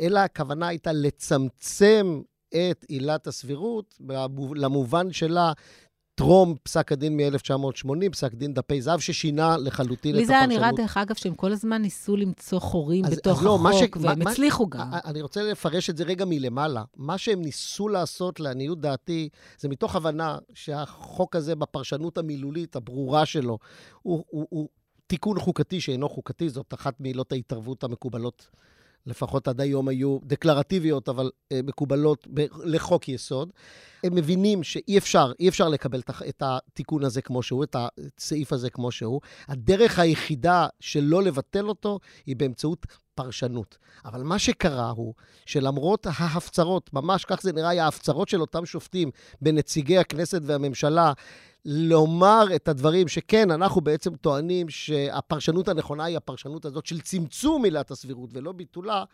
[SPEAKER 4] אלא הכוונה הייתה לצמצם את עילת הסבירות למובן שלה טרום פסק הדין מ-1980, פסק דין דפי זהב, ששינה לחלוטין את הפרשנות.
[SPEAKER 3] לי זה היה נראה, דרך אגב, שהם כל הזמן ניסו למצוא חורים
[SPEAKER 4] אז,
[SPEAKER 3] בתוך
[SPEAKER 4] אז לא,
[SPEAKER 3] החוק,
[SPEAKER 4] ש...
[SPEAKER 3] והם
[SPEAKER 4] מה,
[SPEAKER 3] הצליחו
[SPEAKER 4] מה,
[SPEAKER 3] גם.
[SPEAKER 4] אני רוצה לפרש את זה רגע מלמעלה. מה שהם ניסו לעשות, לעניות דעתי, זה מתוך הבנה שהחוק הזה, בפרשנות המילולית הברורה שלו, הוא, הוא, הוא תיקון חוקתי שאינו חוקתי, זאת אחת מעילות ההתערבות המקובלות לפחות עד היום היו דקלרטיביות, אבל uh, מקובלות ב- לחוק יסוד. הם מבינים שאי אפשר, אי אפשר לקבל את התיקון הזה כמו שהוא, את הסעיף הזה כמו שהוא. הדרך היחידה שלא לבטל אותו היא באמצעות פרשנות. אבל מה שקרה הוא שלמרות ההפצרות, ממש כך זה נראה, ההפצרות של אותם שופטים בנציגי הכנסת והממשלה, לומר את הדברים שכן, אנחנו בעצם טוענים שהפרשנות הנכונה היא הפרשנות הזאת של צמצום עילת הסבירות ולא ביטולה,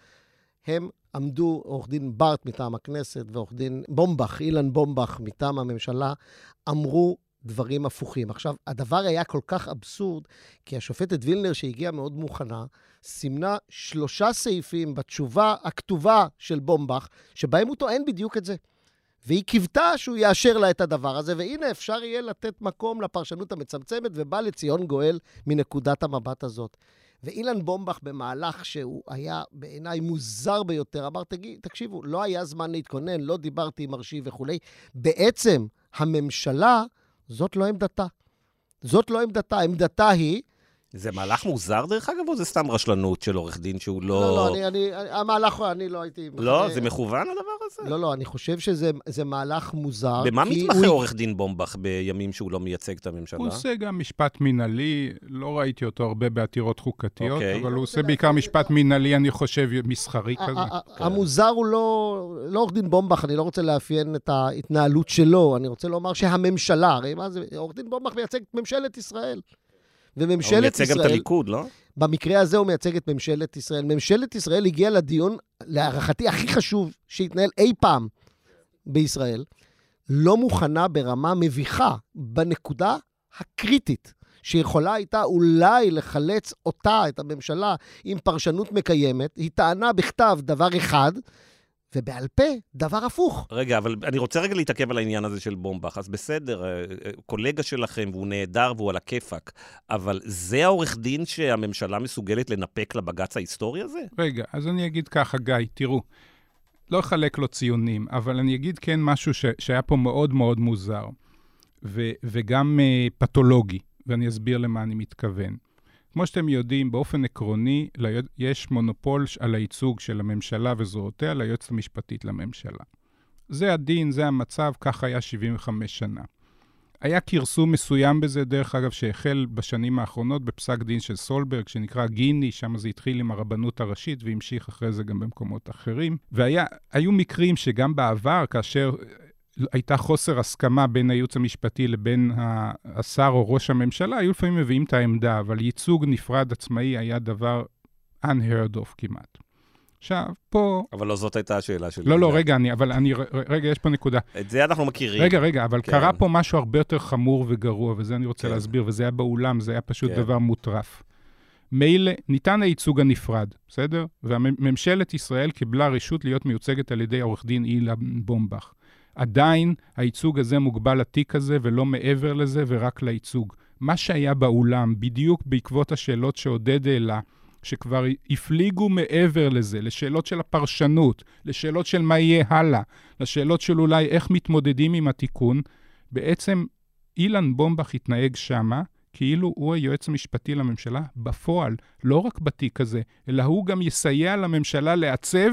[SPEAKER 4] הם עמדו, עורך דין בארט מטעם הכנסת ועורך דין בומבך, אילן בומבך מטעם הממשלה, אמרו דברים הפוכים. עכשיו, הדבר היה כל כך אבסורד, כי השופטת וילנר, שהגיעה מאוד מוכנה, סימנה שלושה סעיפים בתשובה הכתובה של בומבך, שבהם הוא טוען בדיוק את זה. והיא קיוותה שהוא יאשר לה את הדבר הזה, והנה אפשר יהיה לתת מקום לפרשנות המצמצמת, ובא לציון גואל מנקודת המבט הזאת. ואילן בומבך, במהלך שהוא היה בעיניי מוזר ביותר, אמר, תקשיבו, לא היה זמן להתכונן, לא דיברתי עם מרשי וכולי. בעצם, הממשלה, זאת לא עמדתה. זאת לא עמדתה. עמדתה היא
[SPEAKER 2] זה מהלך מוזר, דרך אגב, או זה סתם רשלנות של עורך דין שהוא לא...
[SPEAKER 4] לא, לא, אני, אני, המהלך, אני לא הייתי...
[SPEAKER 2] לא? זה מכוון הדבר הזה?
[SPEAKER 4] לא, לא, אני חושב שזה מהלך מוזר.
[SPEAKER 2] במה מתמחה הוא... עורך דין בומבך בימים שהוא לא מייצג את הממשלה?
[SPEAKER 1] הוא עושה גם משפט מינהלי, לא ראיתי אותו הרבה בעתירות חוקתיות, okay. אוקיי. אבל הוא עושה בעיקר משפט מינהלי, אני חושב, מסחרי כזה.
[SPEAKER 4] המוזר הוא לא, לא עורך דין בומבך, אני לא רוצה לאפיין את ההתנהלות שלו, אני רוצה לומר שהממשלה, הרי מה זה, עורך דין בומבך מייצג את ממשלת ישראל. וממשלת ישראל... הוא
[SPEAKER 2] מייצג גם את הליכוד, לא?
[SPEAKER 4] במקרה הזה הוא מייצג את ממשלת ישראל. ממשלת ישראל הגיעה לדיון, להערכתי, הכי חשוב שהתנהל אי פעם בישראל, לא מוכנה ברמה מביכה, בנקודה הקריטית, שיכולה הייתה אולי לחלץ אותה, את הממשלה, עם פרשנות מקיימת. היא טענה בכתב דבר אחד, ובעל פה, דבר הפוך.
[SPEAKER 2] רגע, אבל אני רוצה רגע להתעכב על העניין הזה של בומבך. אז בסדר, אה, אה, קולגה שלכם, והוא נהדר והוא על הכיפאק, אבל זה העורך דין שהממשלה מסוגלת לנפק לבג"ץ ההיסטורי הזה?
[SPEAKER 1] רגע, אז אני אגיד ככה, גיא, תראו, לא אחלק לו ציונים, אבל אני אגיד כן משהו ש, שהיה פה מאוד מאוד מוזר, ו, וגם uh, פתולוגי, ואני אסביר למה אני מתכוון. כמו שאתם יודעים, באופן עקרוני, יש מונופול על הייצוג של הממשלה וזרועותיה ליועצת המשפטית לממשלה. זה הדין, זה המצב, כך היה 75 שנה. היה כרסום מסוים בזה, דרך אגב, שהחל בשנים האחרונות בפסק דין של סולברג, שנקרא גיני, שם זה התחיל עם הרבנות הראשית והמשיך אחרי זה גם במקומות אחרים. והיו מקרים שגם בעבר, כאשר הייתה חוסר הסכמה בין הייעוץ המשפטי לבין השר או ראש הממשלה, היו לפעמים מביאים את העמדה, אבל ייצוג נפרד עצמאי היה דבר unheard of כמעט. עכשיו, פה...
[SPEAKER 2] אבל לא זאת הייתה השאלה שלי.
[SPEAKER 1] לא, לא, רגע, אני, אבל אני, רגע, יש פה נקודה.
[SPEAKER 2] את זה אנחנו מכירים.
[SPEAKER 1] רגע, רגע, אבל כן. קרה פה משהו הרבה יותר חמור וגרוע, וזה אני רוצה כן. להסביר, וזה היה באולם, זה היה פשוט כן. דבר מוטרף. מילא, ניתן הייצוג הנפרד, בסדר? וממשלת ישראל קיבלה רשות להיות מיוצגת על ידי עורך דין אילן בומבך. עדיין הייצוג הזה מוגבל לתיק הזה ולא מעבר לזה ורק לייצוג. מה שהיה באולם, בדיוק בעקבות השאלות שעודד העלה, שכבר הפליגו מעבר לזה, לשאלות של הפרשנות, לשאלות של מה יהיה הלאה, לשאלות של אולי איך מתמודדים עם התיקון, בעצם אילן בומבך התנהג שמה כאילו הוא היועץ המשפטי לממשלה בפועל, לא רק בתיק הזה, אלא הוא גם יסייע לממשלה לעצב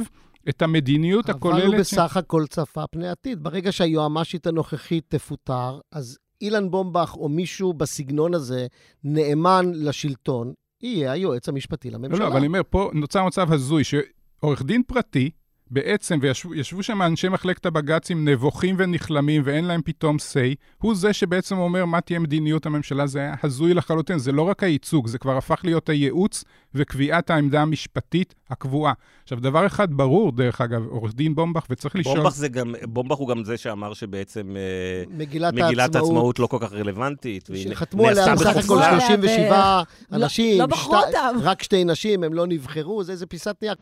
[SPEAKER 1] את המדיניות
[SPEAKER 4] אבל
[SPEAKER 1] הכוללת...
[SPEAKER 4] אבל הוא בסך הכל צפה פני עתיד. ברגע שהיועמ"שית הנוכחית תפוטר, אז אילן בומבך או מישהו בסגנון הזה נאמן לשלטון, יהיה היועץ המשפטי לממשלה.
[SPEAKER 1] לא, לא, אבל אני אומר, פה נוצר מצב הזוי, שעורך דין פרטי, בעצם, וישבו שם אנשי מחלקת הבג"צים נבוכים ונכלמים ואין להם פתאום say, הוא זה שבעצם אומר מה תהיה מדיניות הממשלה, זה היה הזוי לחלוטין, זה לא רק הייצוג, זה כבר הפך להיות הייעוץ וקביעת העמדה המשפטית הקבועה. עכשיו, דבר אחד ברור, דרך אגב, עורך דין בומבך, וצריך לשאול...
[SPEAKER 2] בומבך, זה גם, בומבך הוא גם זה שאמר שבעצם אה, מגילת, מגילת העצמאות לא כל כך רלוונטית.
[SPEAKER 4] שחתמו עליה בסך הכל 37 אנשים, לא, לא בחרו אותם. רק שתי נשים, הם לא נבחרו, זה איזה פיסת נייר.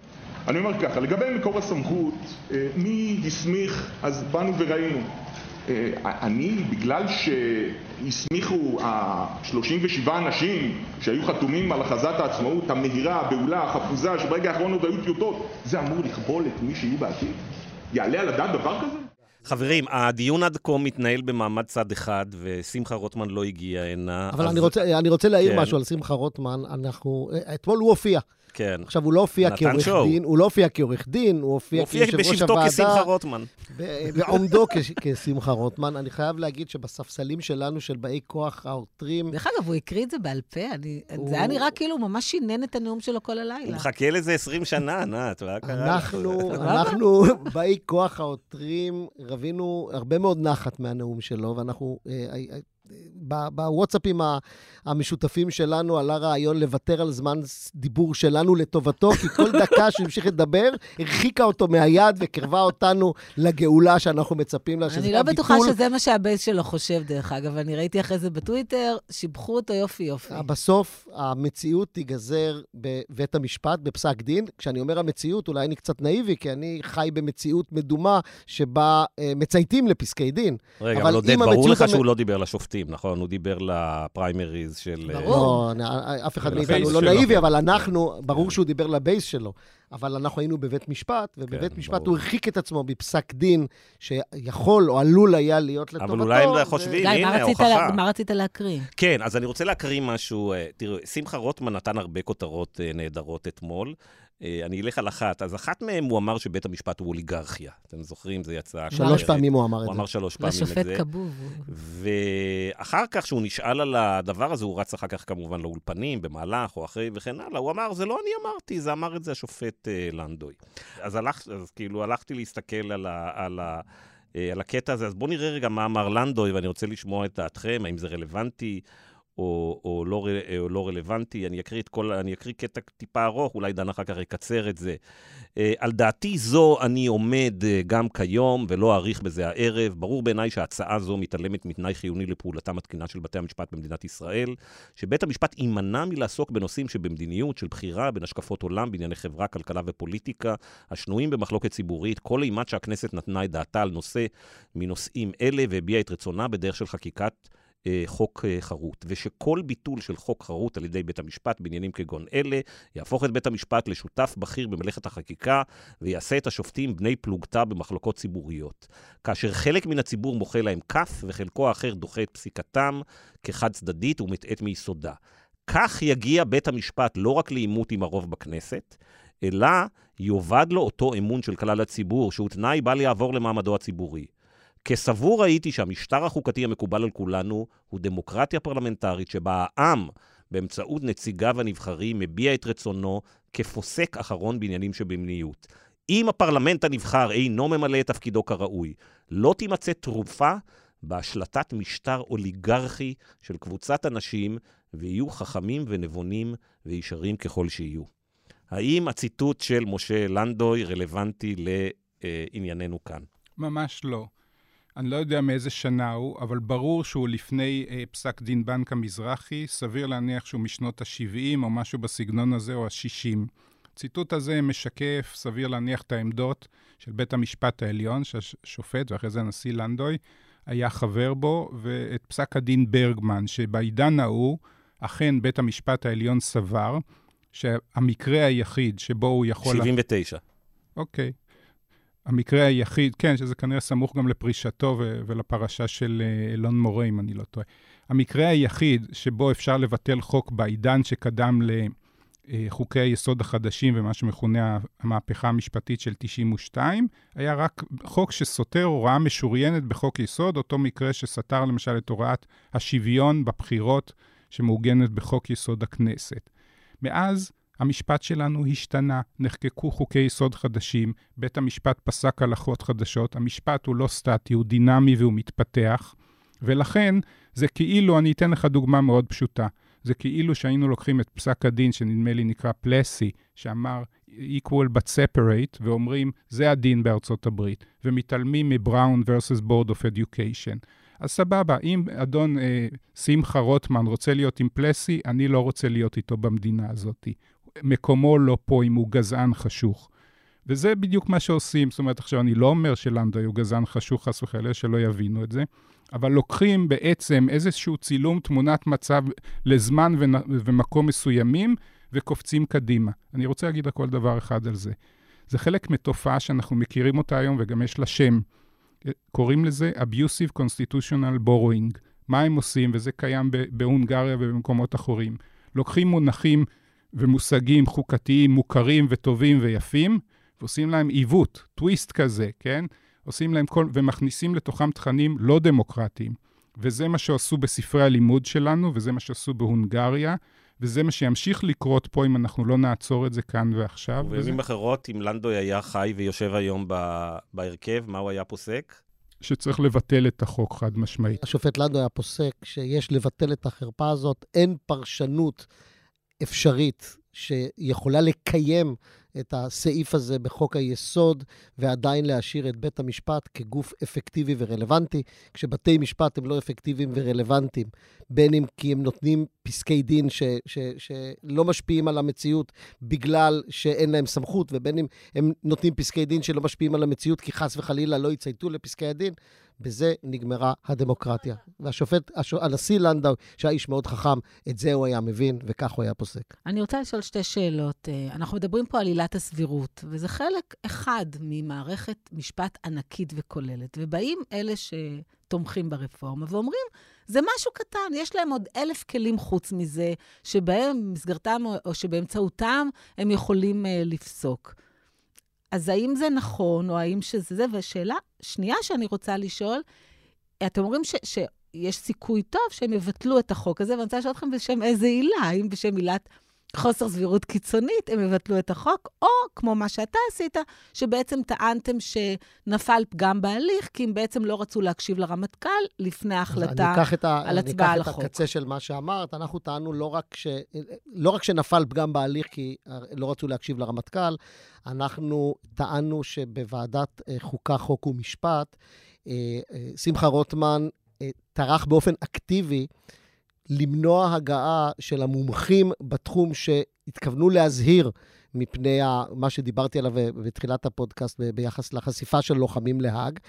[SPEAKER 5] אני אומר ככה, לגבי מקור הסמכות, אה, מי הסמיך, אז באנו וראינו. אה, אני, בגלל שהסמיכו ה-37 אנשים שהיו חתומים על הכרזת העצמאות המהירה, הבהולה, החפוזה, שברגע האחרון עוד היו טיוטות, זה אמור לכבול את מי שיהיו בעתיד? יעלה על הדעת דבר כזה?
[SPEAKER 2] חברים, הדיון עד כה מתנהל במעמד צד אחד, ושמחה רוטמן לא הגיע הנה.
[SPEAKER 4] אבל אז... אני, רוצה, אני רוצה להעיר כן. משהו על שמחה רוטמן. אנחנו, אתמול הוא הופיע.
[SPEAKER 2] כן.
[SPEAKER 4] עכשיו, הוא לא הופיע כעורך שואו. דין, הוא לא הופיע כעורך דין, הוא הופיע כיושב ראש הוועדה.
[SPEAKER 2] הוא הופיע בשבתו כשמחה רוטמן.
[SPEAKER 4] בעומדו כשמחה רוטמן. אני חייב להגיד שבספסלים שלנו, של באי כוח העותרים...
[SPEAKER 3] דרך אגב, הוא הקריא את זה בעל פה. אני... הוא... זה היה נראה כאילו הוא ממש שינן את הנאום שלו כל הלילה. הוא
[SPEAKER 2] מחכה לזה 20 שנה, ענת, מה קרה?
[SPEAKER 4] אנחנו, אנחנו באי כוח העותרים רבינו הרבה מאוד נחת מהנאום שלו, ואנחנו... אה, אה, בוואטסאפים המשותפים שלנו עלה רעיון לוותר על זמן דיבור שלנו לטובתו, כי כל דקה שהוא המשיך לדבר, הרחיקה אותו מהיד וקרבה אותנו לגאולה שאנחנו מצפים לה,
[SPEAKER 3] שזה הביטול. אני לא בטוחה שזה מה שהבייס שלו חושב, דרך אגב. אני ראיתי אחרי זה בטוויטר, שיבחו אותו יופי יופי.
[SPEAKER 4] בסוף, המציאות תיגזר בבית המשפט, בפסק דין. כשאני אומר המציאות, אולי אני קצת נאיבי, כי אני חי במציאות מדומה שבה אה, מצייתים לפסקי דין.
[SPEAKER 2] רגע, אבל עודד, ברור לך המ... שהוא לא דיבר לשופטים. שותפים, נכון? הוא דיבר לפריימריז של...
[SPEAKER 3] ברור.
[SPEAKER 4] לא, נ- אף אחד מאיתנו לא
[SPEAKER 1] שלו.
[SPEAKER 4] נאיבי, אבל אנחנו, ברור שהוא דיבר לבייס שלו. אבל אנחנו היינו בבית משפט, ובבית
[SPEAKER 2] כן,
[SPEAKER 4] משפט
[SPEAKER 2] ברור.
[SPEAKER 4] הוא הרחיק את עצמו בפסק דין שיכול או עלול היה להיות לטובתו.
[SPEAKER 2] אבל אולי הם
[SPEAKER 4] ו-
[SPEAKER 2] חושבים, הנה,
[SPEAKER 3] רצית
[SPEAKER 2] ההוכחה.
[SPEAKER 3] לה- מה רצית להקריא?
[SPEAKER 2] כן, אז אני רוצה להקריא משהו. אה, תראו, שמחה רוטמן נתן הרבה כותרות אה, נהדרות אתמול. אה, אני אלך על אחת. אז אחת מהן הוא אמר שבית המשפט הוא אוליגרכיה. אתם זוכרים? זה יצא...
[SPEAKER 4] שלוש פעמים הוא אמר את
[SPEAKER 2] הוא
[SPEAKER 4] זה.
[SPEAKER 2] אמר שלוש פעמים את
[SPEAKER 3] לשופט
[SPEAKER 2] זה.
[SPEAKER 3] כבוב.
[SPEAKER 2] ואחר כך, כשהוא נשאל על הדבר הזה, הוא רץ אחר כך כמובן לאולפנים, במהלך או אחרי וכן הלאה, הוא אמר, זה לא אני אמרתי, זה אמר את זה השופט אה, לנדוי. אז, הלכ, אז כאילו הלכתי להסתכל על, ה, על, ה, אה, על הקטע הזה, אז בואו נראה רגע מה אמר לנדוי, ואני רוצה לשמוע את דעתכם, האם זה רלוונטי או, או, לא, ר- או לא רלוונטי. אני אקריא, כל, אני אקריא קטע טיפה ארוך, אולי דן אחר כך יקצר את זה. אה, על דעתי זו אני עומד אה, גם כיום, ולא אאריך בזה הערב. ברור בעיניי שההצעה זו מתעלמת מתנאי חיוני לפעולתם התקינה של בתי המשפט במדינת ישראל, שבית המשפט יימנע מלעסוק בנושאים שבמדיניות של בחירה בין השקפות עולם בענייני חברה, כלכלה ופוליטיקה, השנויים במחלוקת ציבורית, כל אימת שהכנסת נתנה את דעתה על נושא מנושאים אלה והביעה את רצונה בדרך של חקיקת אה, חוק אה, חרות, ושכל ביטול של חוק חרות על ידי בית המשפט בעניינים כגון אלה, יהפוך את בית המשפט לשותף בכיר במלאכת החקיקה, ויעשה את השופטים בני פלוגתא במחלוקות ציבוריות. כאשר חלק מן הציבור מוחא להם כף, וחלקו האחר דוחה את פסיקתם כחד צדדית ומטעית מיסודה. כך יגיע בית המשפט לא רק לעימות עם הרוב בכנסת, אלא יאבד לו אותו אמון של כלל הציבור, שהוא תנאי בל יעבור למעמדו הציבורי. כסבור הייתי שהמשטר החוקתי המקובל על כולנו הוא דמוקרטיה פרלמנטרית שבה העם, באמצעות נציגיו הנבחרים, מביע את רצונו כפוסק אחרון בעניינים שבמניות. אם הפרלמנט הנבחר אינו ממלא את תפקידו כראוי, לא תימצא תרופה בהשלטת משטר אוליגרכי של קבוצת אנשים, ויהיו חכמים ונבונים וישרים ככל שיהיו. האם הציטוט של משה לנדוי רלוונטי לענייננו כאן?
[SPEAKER 1] ממש לא. אני לא יודע מאיזה שנה הוא, אבל ברור שהוא לפני אה, פסק דין בנק המזרחי, סביר להניח שהוא משנות ה-70 או משהו בסגנון הזה, או ה-60. הציטוט הזה משקף, סביר להניח, את העמדות של בית המשפט העליון, שהשופט, ואחרי זה הנשיא לנדוי, היה חבר בו, ואת פסק הדין ברגמן, שבעידן ההוא, אכן בית המשפט העליון סבר שהמקרה היחיד שבו הוא יכול...
[SPEAKER 2] 79.
[SPEAKER 1] אוקיי. המקרה היחיד, כן, שזה כנראה סמוך גם לפרישתו ו- ולפרשה של אה, אלון מורה, אם אני לא טועה. המקרה היחיד שבו אפשר לבטל חוק בעידן שקדם לחוקי היסוד החדשים ומה שמכונה המהפכה המשפטית של 92, היה רק חוק שסותר הוראה משוריינת בחוק יסוד, אותו מקרה שסתר למשל את הוראת השוויון בבחירות שמעוגנת בחוק יסוד הכנסת. מאז המשפט שלנו השתנה, נחקקו חוקי יסוד חדשים, בית המשפט פסק הלכות חדשות, המשפט הוא לא סטטי, הוא דינמי והוא מתפתח, ולכן זה כאילו, אני אתן לך דוגמה מאוד פשוטה, זה כאילו שהיינו לוקחים את פסק הדין, שנדמה לי נקרא פלסי, שאמר equal but separate, ואומרים, זה הדין בארצות הברית, ומתעלמים מבראון versus board of education. אז סבבה, אם אדון אה, שמחה רוטמן רוצה להיות עם פלסי, אני לא רוצה להיות איתו במדינה הזאת. מקומו לא פה אם הוא גזען חשוך. וזה בדיוק מה שעושים. זאת אומרת, עכשיו, אני לא אומר שלנדוי הוא גזען חשוך, חס וחלילה, שלא יבינו את זה, אבל לוקחים בעצם איזשהו צילום תמונת מצב לזמן ומקום מסוימים, וקופצים קדימה. אני רוצה להגיד רק כל דבר אחד על זה. זה חלק מתופעה שאנחנו מכירים אותה היום, וגם יש לה שם. קוראים לזה Abusive Constitutional Borrowing. מה הם עושים, וזה קיים בהונגריה ובמקומות אחרים. לוקחים מונחים ומושגים חוקתיים מוכרים וטובים ויפים, ועושים להם עיוות, טוויסט כזה, כן? עושים להם כל... ומכניסים לתוכם תכנים לא דמוקרטיים. וזה מה שעשו בספרי הלימוד שלנו, וזה מה שעשו בהונגריה, וזה מה שימשיך לקרות פה אם אנחנו לא נעצור את זה כאן ועכשיו. וזה...
[SPEAKER 2] ובמילים אחרות, אם לנדוי היה חי ויושב היום ב- בהרכב, מה הוא היה פוסק?
[SPEAKER 1] שצריך לבטל את החוק חד משמעית.
[SPEAKER 4] השופט לנדו היה פוסק שיש לבטל את החרפה הזאת, אין פרשנות אפשרית שיכולה לקיים את הסעיף הזה בחוק היסוד ועדיין להשאיר את בית המשפט כגוף אפקטיבי ורלוונטי, כשבתי משפט הם לא אפקטיביים ורלוונטיים, בין אם כי הם נותנים פסקי דין ש, ש, שלא משפיעים על המציאות בגלל שאין להם סמכות, ובין אם הם נותנים פסקי דין שלא משפיעים על המציאות כי חס וחלילה לא יצייתו לפסקי הדין, בזה נגמרה הדמוקרטיה. והשופט, הש... הנשיא לנדאו, שהיה איש מאוד חכם, את זה הוא היה מבין, וכך הוא היה פוסק.
[SPEAKER 3] אני רוצה לשאול שתי שאלות. אה, אנחנו מדברים פה על עילת הסבירות, וזה חלק אחד ממערכת משפט ענקית וכוללת. ובאים אלה שתומכים ברפורמה ואומרים, זה משהו קטן, יש להם עוד אלף כלים חוץ מזה, שבהם, במסגרתם או שבאמצעותם הם יכולים uh, לפסוק. אז האם זה נכון, או האם שזה זה? ושאלה שנייה שאני רוצה לשאול, אתם אומרים ש, שיש סיכוי טוב שהם יבטלו את החוק הזה, ואני רוצה לשאול אתכם בשם איזה עילה, האם בשם עילת חוסר סבירות קיצונית, הם יבטלו את החוק, או כמו מה שאתה עשית, שבעצם טענתם שנפל פגם בהליך, כי הם בעצם לא רצו להקשיב לרמטכ"ל לפני ההחלטה על הצבעה על החוק.
[SPEAKER 4] אני אקח את הקצה של מה שאמרת. אנחנו טענו לא רק, ש... לא רק שנפל פגם בהליך כי לא רצו להקשיב לרמטכ"ל, אנחנו טענו שבוועדת אה, חוקה, חוק ומשפט, אה, אה, שמחה רוטמן טרח באופן אקטיבי למנוע הגעה של המומחים בתחום שהתכוונו להזהיר מפני מה שדיברתי עליו בתחילת הפודקאסט ביחס לחשיפה של לוחמים להאג.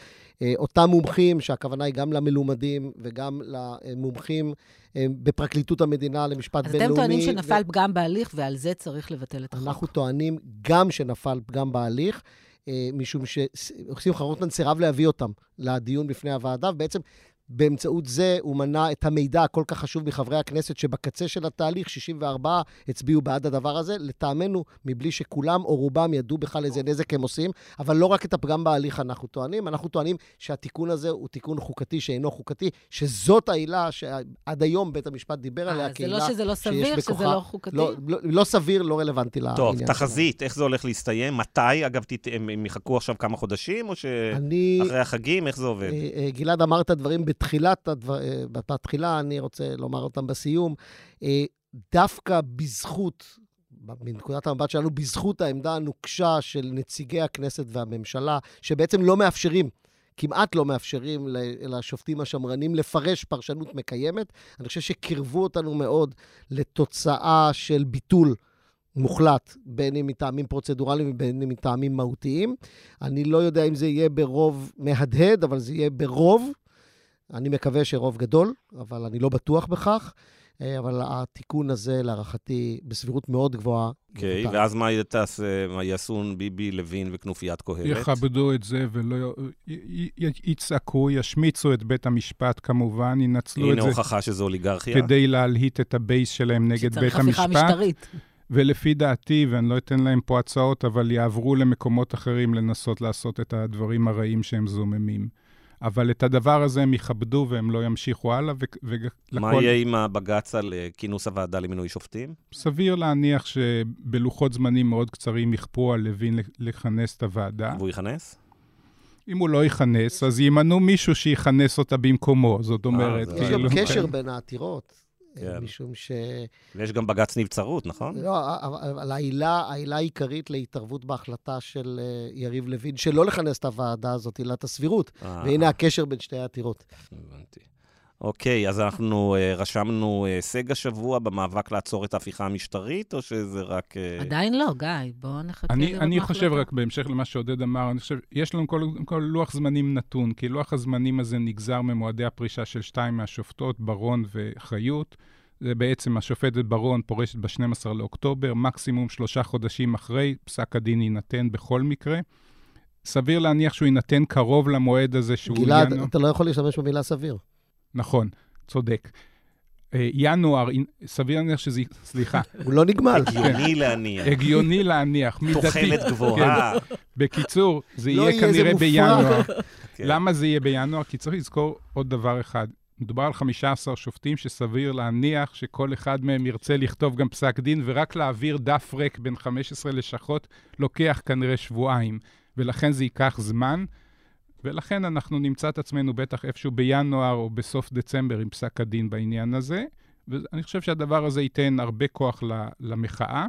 [SPEAKER 4] אה, אותם מומחים, שהכוונה היא גם למלומדים וגם למומחים אה, בפרקליטות המדינה למשפט
[SPEAKER 3] אז
[SPEAKER 4] בינלאומי.
[SPEAKER 3] אז אתם טוענים שנפל ו... פגם בהליך ועל זה צריך לבטל את החוק.
[SPEAKER 4] אנחנו טוענים גם שנפל פגם בהליך. אה, משום ששמחה רוטמן סירב להביא אותם לדיון בפני הוועדה, ובעצם באמצעות זה הוא מנע את המידע הכל כך חשוב מחברי הכנסת, שבקצה של התהליך 64 הצביעו בעד הדבר הזה, לטעמנו, מבלי שכולם או רובם ידעו בכלל איזה נזק הם עושים, אבל לא רק את הפגם בהליך אנחנו טוענים, אנחנו טוענים שהתיקון הזה הוא תיקון חוקתי שאינו חוקתי, שזאת העילה שעד היום בית המשפט דיבר עליה
[SPEAKER 3] אה, כעילה שיש בכוחה... זה לא שזה לא סביר, שזה לא חוקתי?
[SPEAKER 4] לא, לא, לא סביר, לא רלוונטי לעניין
[SPEAKER 2] טוב, תחזית, איך זה הולך להסתיים? מתי? אגב, הם יחכו עכשיו כמה חודשים, או שאחרי החגים? איך זה עובד? אה,
[SPEAKER 4] אה, גלעד אמר את הדברים בתחילת, הדבר, אה, בתחילה, אני רוצה לומר אותם בסיום, אה, דווקא בזכות, מנקודת המבט שלנו, בזכות העמדה הנוקשה של נציגי הכנסת והממשלה, שבעצם לא מאפשרים כמעט לא מאפשרים לשופטים השמרנים לפרש פרשנות מקיימת. אני חושב שקירבו אותנו מאוד לתוצאה של ביטול מוחלט, בין אם מטעמים פרוצדורליים ובין אם מטעמים מהותיים. אני לא יודע אם זה יהיה ברוב מהדהד, אבל זה יהיה ברוב, אני מקווה שרוב גדול, אבל אני לא בטוח בכך. אה, אבל התיקון הזה, להערכתי, בסבירות מאוד גבוהה.
[SPEAKER 2] אוקיי, okay, ואז מה תעשה, מה יעשו ביבי, לוין וכנופיית קהלת?
[SPEAKER 1] יכבדו את זה ולא יצעקו, ישמיצו את בית המשפט כמובן, ינצלו את זה.
[SPEAKER 2] הנה הוכחה שזו אוליגרכיה.
[SPEAKER 1] כדי להלהיט את הבייס שלהם נגד בית המשפט. שצריך הפיכה משטרית. ולפי דעתי, ואני לא אתן להם פה הצעות, אבל יעברו למקומות אחרים לנסות לעשות את הדברים הרעים שהם זוממים. אבל את הדבר הזה הם יכבדו והם לא ימשיכו הלאה. ולכל...
[SPEAKER 2] מה יהיה עם הבג"ץ על אה, כינוס הוועדה למינוי שופטים?
[SPEAKER 1] סביר להניח שבלוחות זמנים מאוד קצרים יכפו על לוין לכנס את הוועדה.
[SPEAKER 2] והוא יכנס?
[SPEAKER 1] אם הוא לא יכנס, אז ימנו מישהו שיכנס אותה במקומו. זאת אה, אומרת,
[SPEAKER 4] כאילו... יש גם קשר בין העתירות. כן. משום ש...
[SPEAKER 2] ויש גם בג"ץ נבצרות, נכון?
[SPEAKER 4] לא, אבל העילה, העילה העיקרית להתערבות בהחלטה של אה, יריב לוין, שלא לכנס את הוועדה הזאת, עילת הסבירות. אה. והנה הקשר בין שתי העתירות.
[SPEAKER 2] הבנתי. אוקיי, אז אנחנו uh, רשמנו הישג uh, השבוע במאבק לעצור את ההפיכה המשטרית, או שזה רק... Uh...
[SPEAKER 3] עדיין לא, גיא, בואו נחכה
[SPEAKER 1] אני, אני חושב, רק בהמשך למה שעודד אמר, אני חושב, יש לנו קודם כל לוח זמנים נתון, כי לוח הזמנים הזה נגזר ממועדי הפרישה של שתיים מהשופטות, ברון וחיות. זה בעצם, השופטת ברון פורשת ב-12 לאוקטובר, מקסימום שלושה חודשים אחרי, פסק הדין יינתן בכל מקרה. סביר להניח שהוא יינתן קרוב למועד הזה שהוא...
[SPEAKER 4] גלעד. אתה לא יכול להשתמש במילה סביר.
[SPEAKER 1] נכון, צודק. אה, ינואר, סביר להניח שזה, סליחה.
[SPEAKER 4] הוא לא נגמל.
[SPEAKER 2] הגיוני להניח.
[SPEAKER 1] הגיוני להניח,
[SPEAKER 2] מידתי. תוחלת גבוהה.
[SPEAKER 1] כן. בקיצור, זה לא יהיה כנראה בינואר. כן. למה זה יהיה בינואר? כי צריך לזכור עוד דבר אחד. מדובר על 15 שופטים שסביר להניח שכל אחד מהם ירצה לכתוב גם פסק דין, ורק להעביר דף ריק בין 15 לשכות לוקח כנראה שבועיים, ולכן זה ייקח זמן. ולכן אנחנו נמצא את עצמנו בטח איפשהו בינואר או בסוף דצמבר עם פסק הדין בעניין הזה, ואני חושב שהדבר הזה ייתן הרבה כוח למחאה.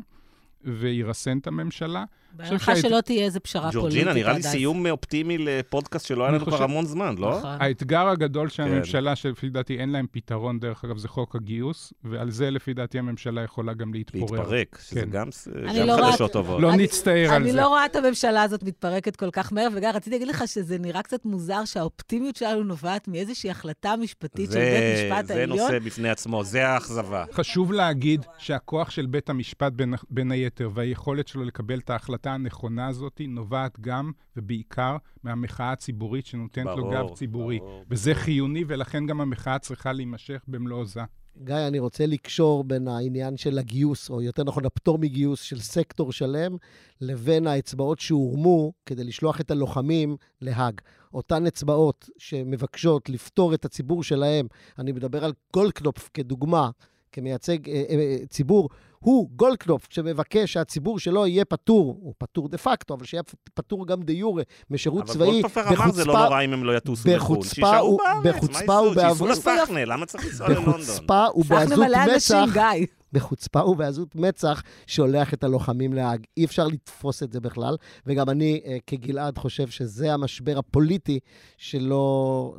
[SPEAKER 1] וירסן את הממשלה.
[SPEAKER 3] בהנחה שלא תהיה איזה פשרה פוליטית.
[SPEAKER 2] ג'ורג'ינה, נראה לי סיום אופטימי לפודקאסט שלא היה לנו כבר המון זמן, לא?
[SPEAKER 3] נכון.
[SPEAKER 1] האתגר הגדול של
[SPEAKER 2] כן.
[SPEAKER 1] הממשלה, שלפי דעתי אין להם פתרון, דרך אגב, זה חוק הגיוס, ועל זה לפי דעתי הממשלה יכולה גם להתפורר.
[SPEAKER 2] להתפרק, שזה
[SPEAKER 1] כן.
[SPEAKER 2] גם
[SPEAKER 3] אני לא
[SPEAKER 2] חדשות טובות.
[SPEAKER 1] לא
[SPEAKER 3] אני-
[SPEAKER 1] נצטער על
[SPEAKER 3] אני
[SPEAKER 1] זה.
[SPEAKER 3] לא רואה את הממשלה הזאת מתפרקת כל כך מהר, וגם רציתי להגיד לך שזה נראה קצת מוזר שהאופטימיות שלנו נובעת מאיזושהי החלטה משפטית של
[SPEAKER 2] זה-
[SPEAKER 3] בית משפט
[SPEAKER 2] זה
[SPEAKER 3] העליון.
[SPEAKER 2] נושא בפני עצמו, זה האכזבה.
[SPEAKER 1] חשוב להגיד שהכוח של בית המשפט בין, בין היתר והיכולת שלו לקבל את ההחלטה הנכונה הזאת נובעת גם ובעיקר מהמחאה הציבורית שנותנת לו
[SPEAKER 2] ברור,
[SPEAKER 1] גב ציבורי.
[SPEAKER 2] ברור.
[SPEAKER 1] וזה חיוני, ולכן גם המחאה צריכה להימשך במלוא עוזה.
[SPEAKER 4] גיא, אני רוצה לקשור בין העניין של הגיוס, או יותר נכון, הפטור מגיוס של סקטור שלם, לבין האצבעות שהורמו כדי לשלוח את הלוחמים להאג. אותן אצבעות שמבקשות לפטור את הציבור שלהם, אני מדבר על גולדקנופ כדוגמה, כמייצג אה, אה, ציבור, הוא גולדקנופ שמבקש שהציבור שלו יהיה פטור, הוא פטור דה פקטו, אבל שיהיה פטור גם דה יורה משירות
[SPEAKER 2] אבל
[SPEAKER 4] צבאי,
[SPEAKER 2] גולדפרר אמר זה לא נורא אם הם לא יטוסו לחו"ל. שישארו בארץ, מה ייסעו? שייסעו לסחנה, למה צריך לנסוע ללונדון?
[SPEAKER 4] בחוצפה
[SPEAKER 3] סחנה
[SPEAKER 4] ובעזות
[SPEAKER 3] מלא אנשים,
[SPEAKER 4] מצח,
[SPEAKER 3] גיא.
[SPEAKER 4] בחוצפה ובעזות מצח, שולח את הלוחמים להאג. אי אפשר לתפוס את זה בכלל, וגם אני, אה, כגלעד, חושב שזה המשבר הפוליטי שלא...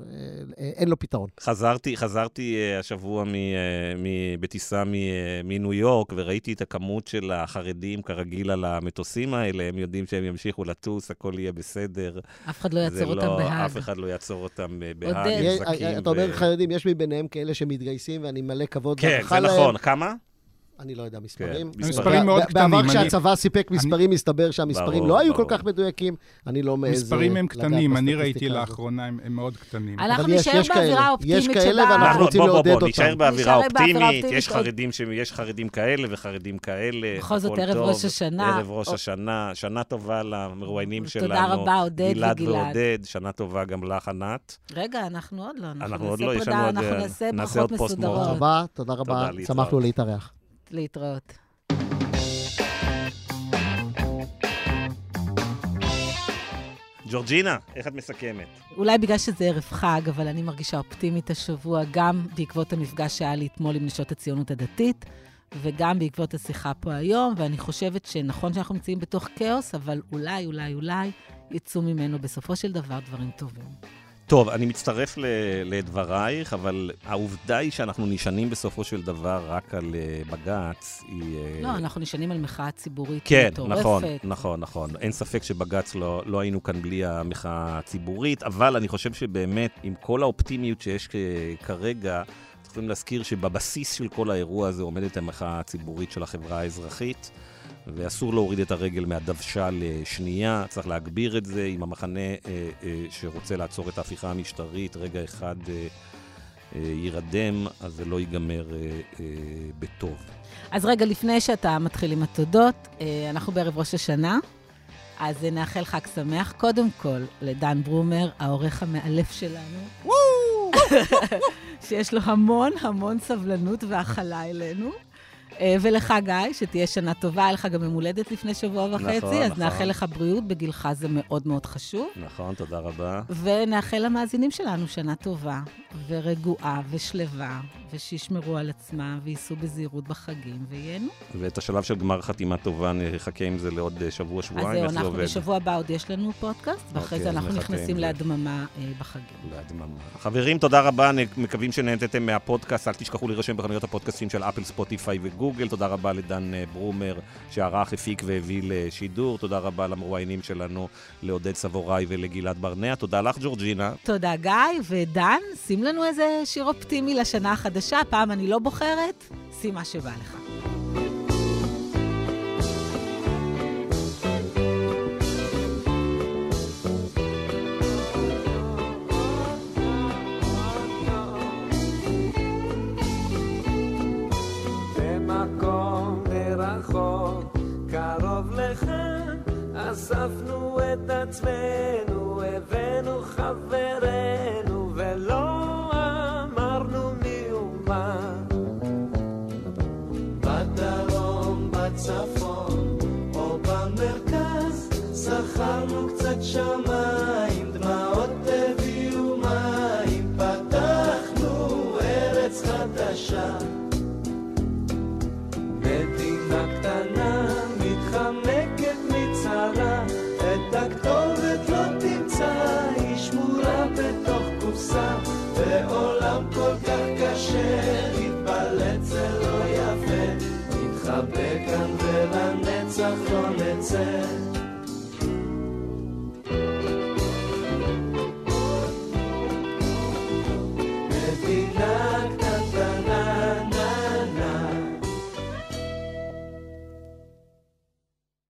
[SPEAKER 4] אה, אין לו פתרון.
[SPEAKER 2] חזרתי, חזרתי אה, השבוע מ, אה, בטיסה מ, אה, מניו יורק, וראיתי את הכמות של החרדים, כרגיל, על המטוסים האלה. הם יודעים שהם ימשיכו לטוס, הכל יהיה בסדר.
[SPEAKER 3] אף אחד לא יעצור אותם בהאג.
[SPEAKER 2] אף אחד לא יעצור אותם בהאג,
[SPEAKER 4] אתה אומר חרדים, יש מביניהם כאלה שמתגייסים, ואני מלא כבוד
[SPEAKER 2] כן, זה
[SPEAKER 4] להם.
[SPEAKER 2] נכון. כמה?
[SPEAKER 4] אני לא יודע מספרים.
[SPEAKER 2] כן,
[SPEAKER 1] מספרים מאוד קטנים,
[SPEAKER 4] בעבר
[SPEAKER 1] אני-
[SPEAKER 4] כשהצבא סיפק מספרים, מסתבר שהמספרים
[SPEAKER 2] ברור,
[SPEAKER 4] לא היו כל. כך מדויקים. אני לא מעז...
[SPEAKER 1] מספרים הם קטנים, אני ראיתי. לאחרונה, הם מאוד קטנים.
[SPEAKER 3] אנחנו נישאר
[SPEAKER 4] יש
[SPEAKER 3] באווירה. האופטימית
[SPEAKER 4] יש כאלה,
[SPEAKER 3] שבה...
[SPEAKER 4] ואנחנו
[SPEAKER 2] אנחנו,
[SPEAKER 4] רוצים
[SPEAKER 2] בוא, בוא,
[SPEAKER 4] לעודד אותם.
[SPEAKER 2] באווירה
[SPEAKER 3] נישאר באווירה
[SPEAKER 2] אופטימית. יש חרדים, כאלה וחרדים כאלה.
[SPEAKER 3] בכל זאת, ערב. ראש השנה.
[SPEAKER 2] ערב ראש השנה, שנה טובה למרואיינים
[SPEAKER 3] תודה
[SPEAKER 2] שלנו.
[SPEAKER 3] רבה, עודד
[SPEAKER 2] גלעד
[SPEAKER 3] וגלעד.
[SPEAKER 2] ועודד, שנה טובה גם לך, ענת.
[SPEAKER 3] רגע, אנחנו עוד לא.
[SPEAKER 2] אנחנו עוד
[SPEAKER 3] נעשה
[SPEAKER 2] לא, יש לנו עוד,
[SPEAKER 3] אנחנו
[SPEAKER 2] אה,
[SPEAKER 3] נעשה ברכות
[SPEAKER 2] עוד פוסט
[SPEAKER 4] תודה
[SPEAKER 3] מסודרות.
[SPEAKER 4] רבה, תודה רבה,
[SPEAKER 2] תודה, להתראות.
[SPEAKER 4] שמחנו להתארח.
[SPEAKER 3] להתראות.
[SPEAKER 2] ג'ורג'ינה, איך את מסכמת?
[SPEAKER 3] אולי בגלל שזה ערב חג, אבל אני מרגישה אופטימית השבוע, גם בעקבות המפגש שהיה לי אתמול עם נשות הציונות הדתית, וגם בעקבות השיחה פה היום, ואני חושבת שנכון שאנחנו נמצאים בתוך כאוס, אבל אולי, אולי, אולי יצאו ממנו בסופו של דבר דברים טובים.
[SPEAKER 2] טוב, אני מצטרף ל- לדברייך, אבל העובדה היא שאנחנו נשענים בסופו של דבר רק על אה, בג"ץ, היא... אה,
[SPEAKER 3] לא, אנחנו נשענים על מחאה ציבורית
[SPEAKER 2] כן,
[SPEAKER 3] מטורפת.
[SPEAKER 2] נכון, נכון, נכון. אין ספק שבג"ץ לא, לא היינו כאן בלי המחאה הציבורית, אבל אני חושב שבאמת, עם כל האופטימיות שיש כ- כרגע, צריכים להזכיר שבבסיס של כל האירוע הזה עומדת המחאה הציבורית של החברה האזרחית, ואסור להוריד את הרגל מהדוושה לשנייה, צריך להגביר את זה עם המחנה אה, אה, שרוצה לעצור את ההפיכה המשטרית, רגע אחד אה, אה, יירדם, אז זה לא ייגמר אה, אה, בטוב.
[SPEAKER 3] אז רגע, לפני שאתה מתחיל עם התודות, אה, אנחנו בערב ראש השנה, אז נאחל חג שמח. קודם כל, לדן ברומר, העורך המאלף שלנו. שיש לו המון המון סבלנות והכלה אלינו. אה, ולך, גיא, שתהיה שנה טובה, היה לך גם יום הולדת לפני שבוע וחצי,
[SPEAKER 2] נכון,
[SPEAKER 3] אז
[SPEAKER 2] נכון.
[SPEAKER 3] נאחל לך בריאות, בגילך זה מאוד מאוד חשוב.
[SPEAKER 2] נכון, תודה רבה.
[SPEAKER 3] ונאחל למאזינים שלנו שנה טובה, ורגועה, ושלווה, ושישמרו על עצמם, וייסעו בזהירות בחגים, וייהנו.
[SPEAKER 2] ואת השלב של גמר חתימה טובה, נחכה עם זה לעוד אה,
[SPEAKER 3] אז
[SPEAKER 2] שבוע-שבועיים,
[SPEAKER 3] זהו,
[SPEAKER 2] איך זה
[SPEAKER 3] אנחנו
[SPEAKER 2] עובד?
[SPEAKER 3] בשבוע הבא עוד יש לנו פודקאסט, ואחרי
[SPEAKER 2] אוקיי,
[SPEAKER 3] זה
[SPEAKER 2] אז
[SPEAKER 3] אנחנו נכנסים
[SPEAKER 2] זה.
[SPEAKER 3] להדממה אה, בחגים.
[SPEAKER 2] להדממה. חברים, תודה רבה, מקווים שנהנתם מהפודקאסט. אל תשכחו להירשם בחנויות הפודקאסטים של אפל, ספוטיפיי וגוגל. תודה רבה לדן אה, ברומר, שערך, הפיק והביא לשידור. תודה רבה למרואיינים שלנו, לעודד סבוראי ולגלעד ברנע. תודה לך, ג'ורג'ינה.
[SPEAKER 3] תודה, גיא, ודן, שים לנו איזה שיר אופטימי לשנה החדשה. פעם אני לא בוחרת, שים מה שבא לך.
[SPEAKER 6] אספנו את עצמנו, הבאנו חברינו,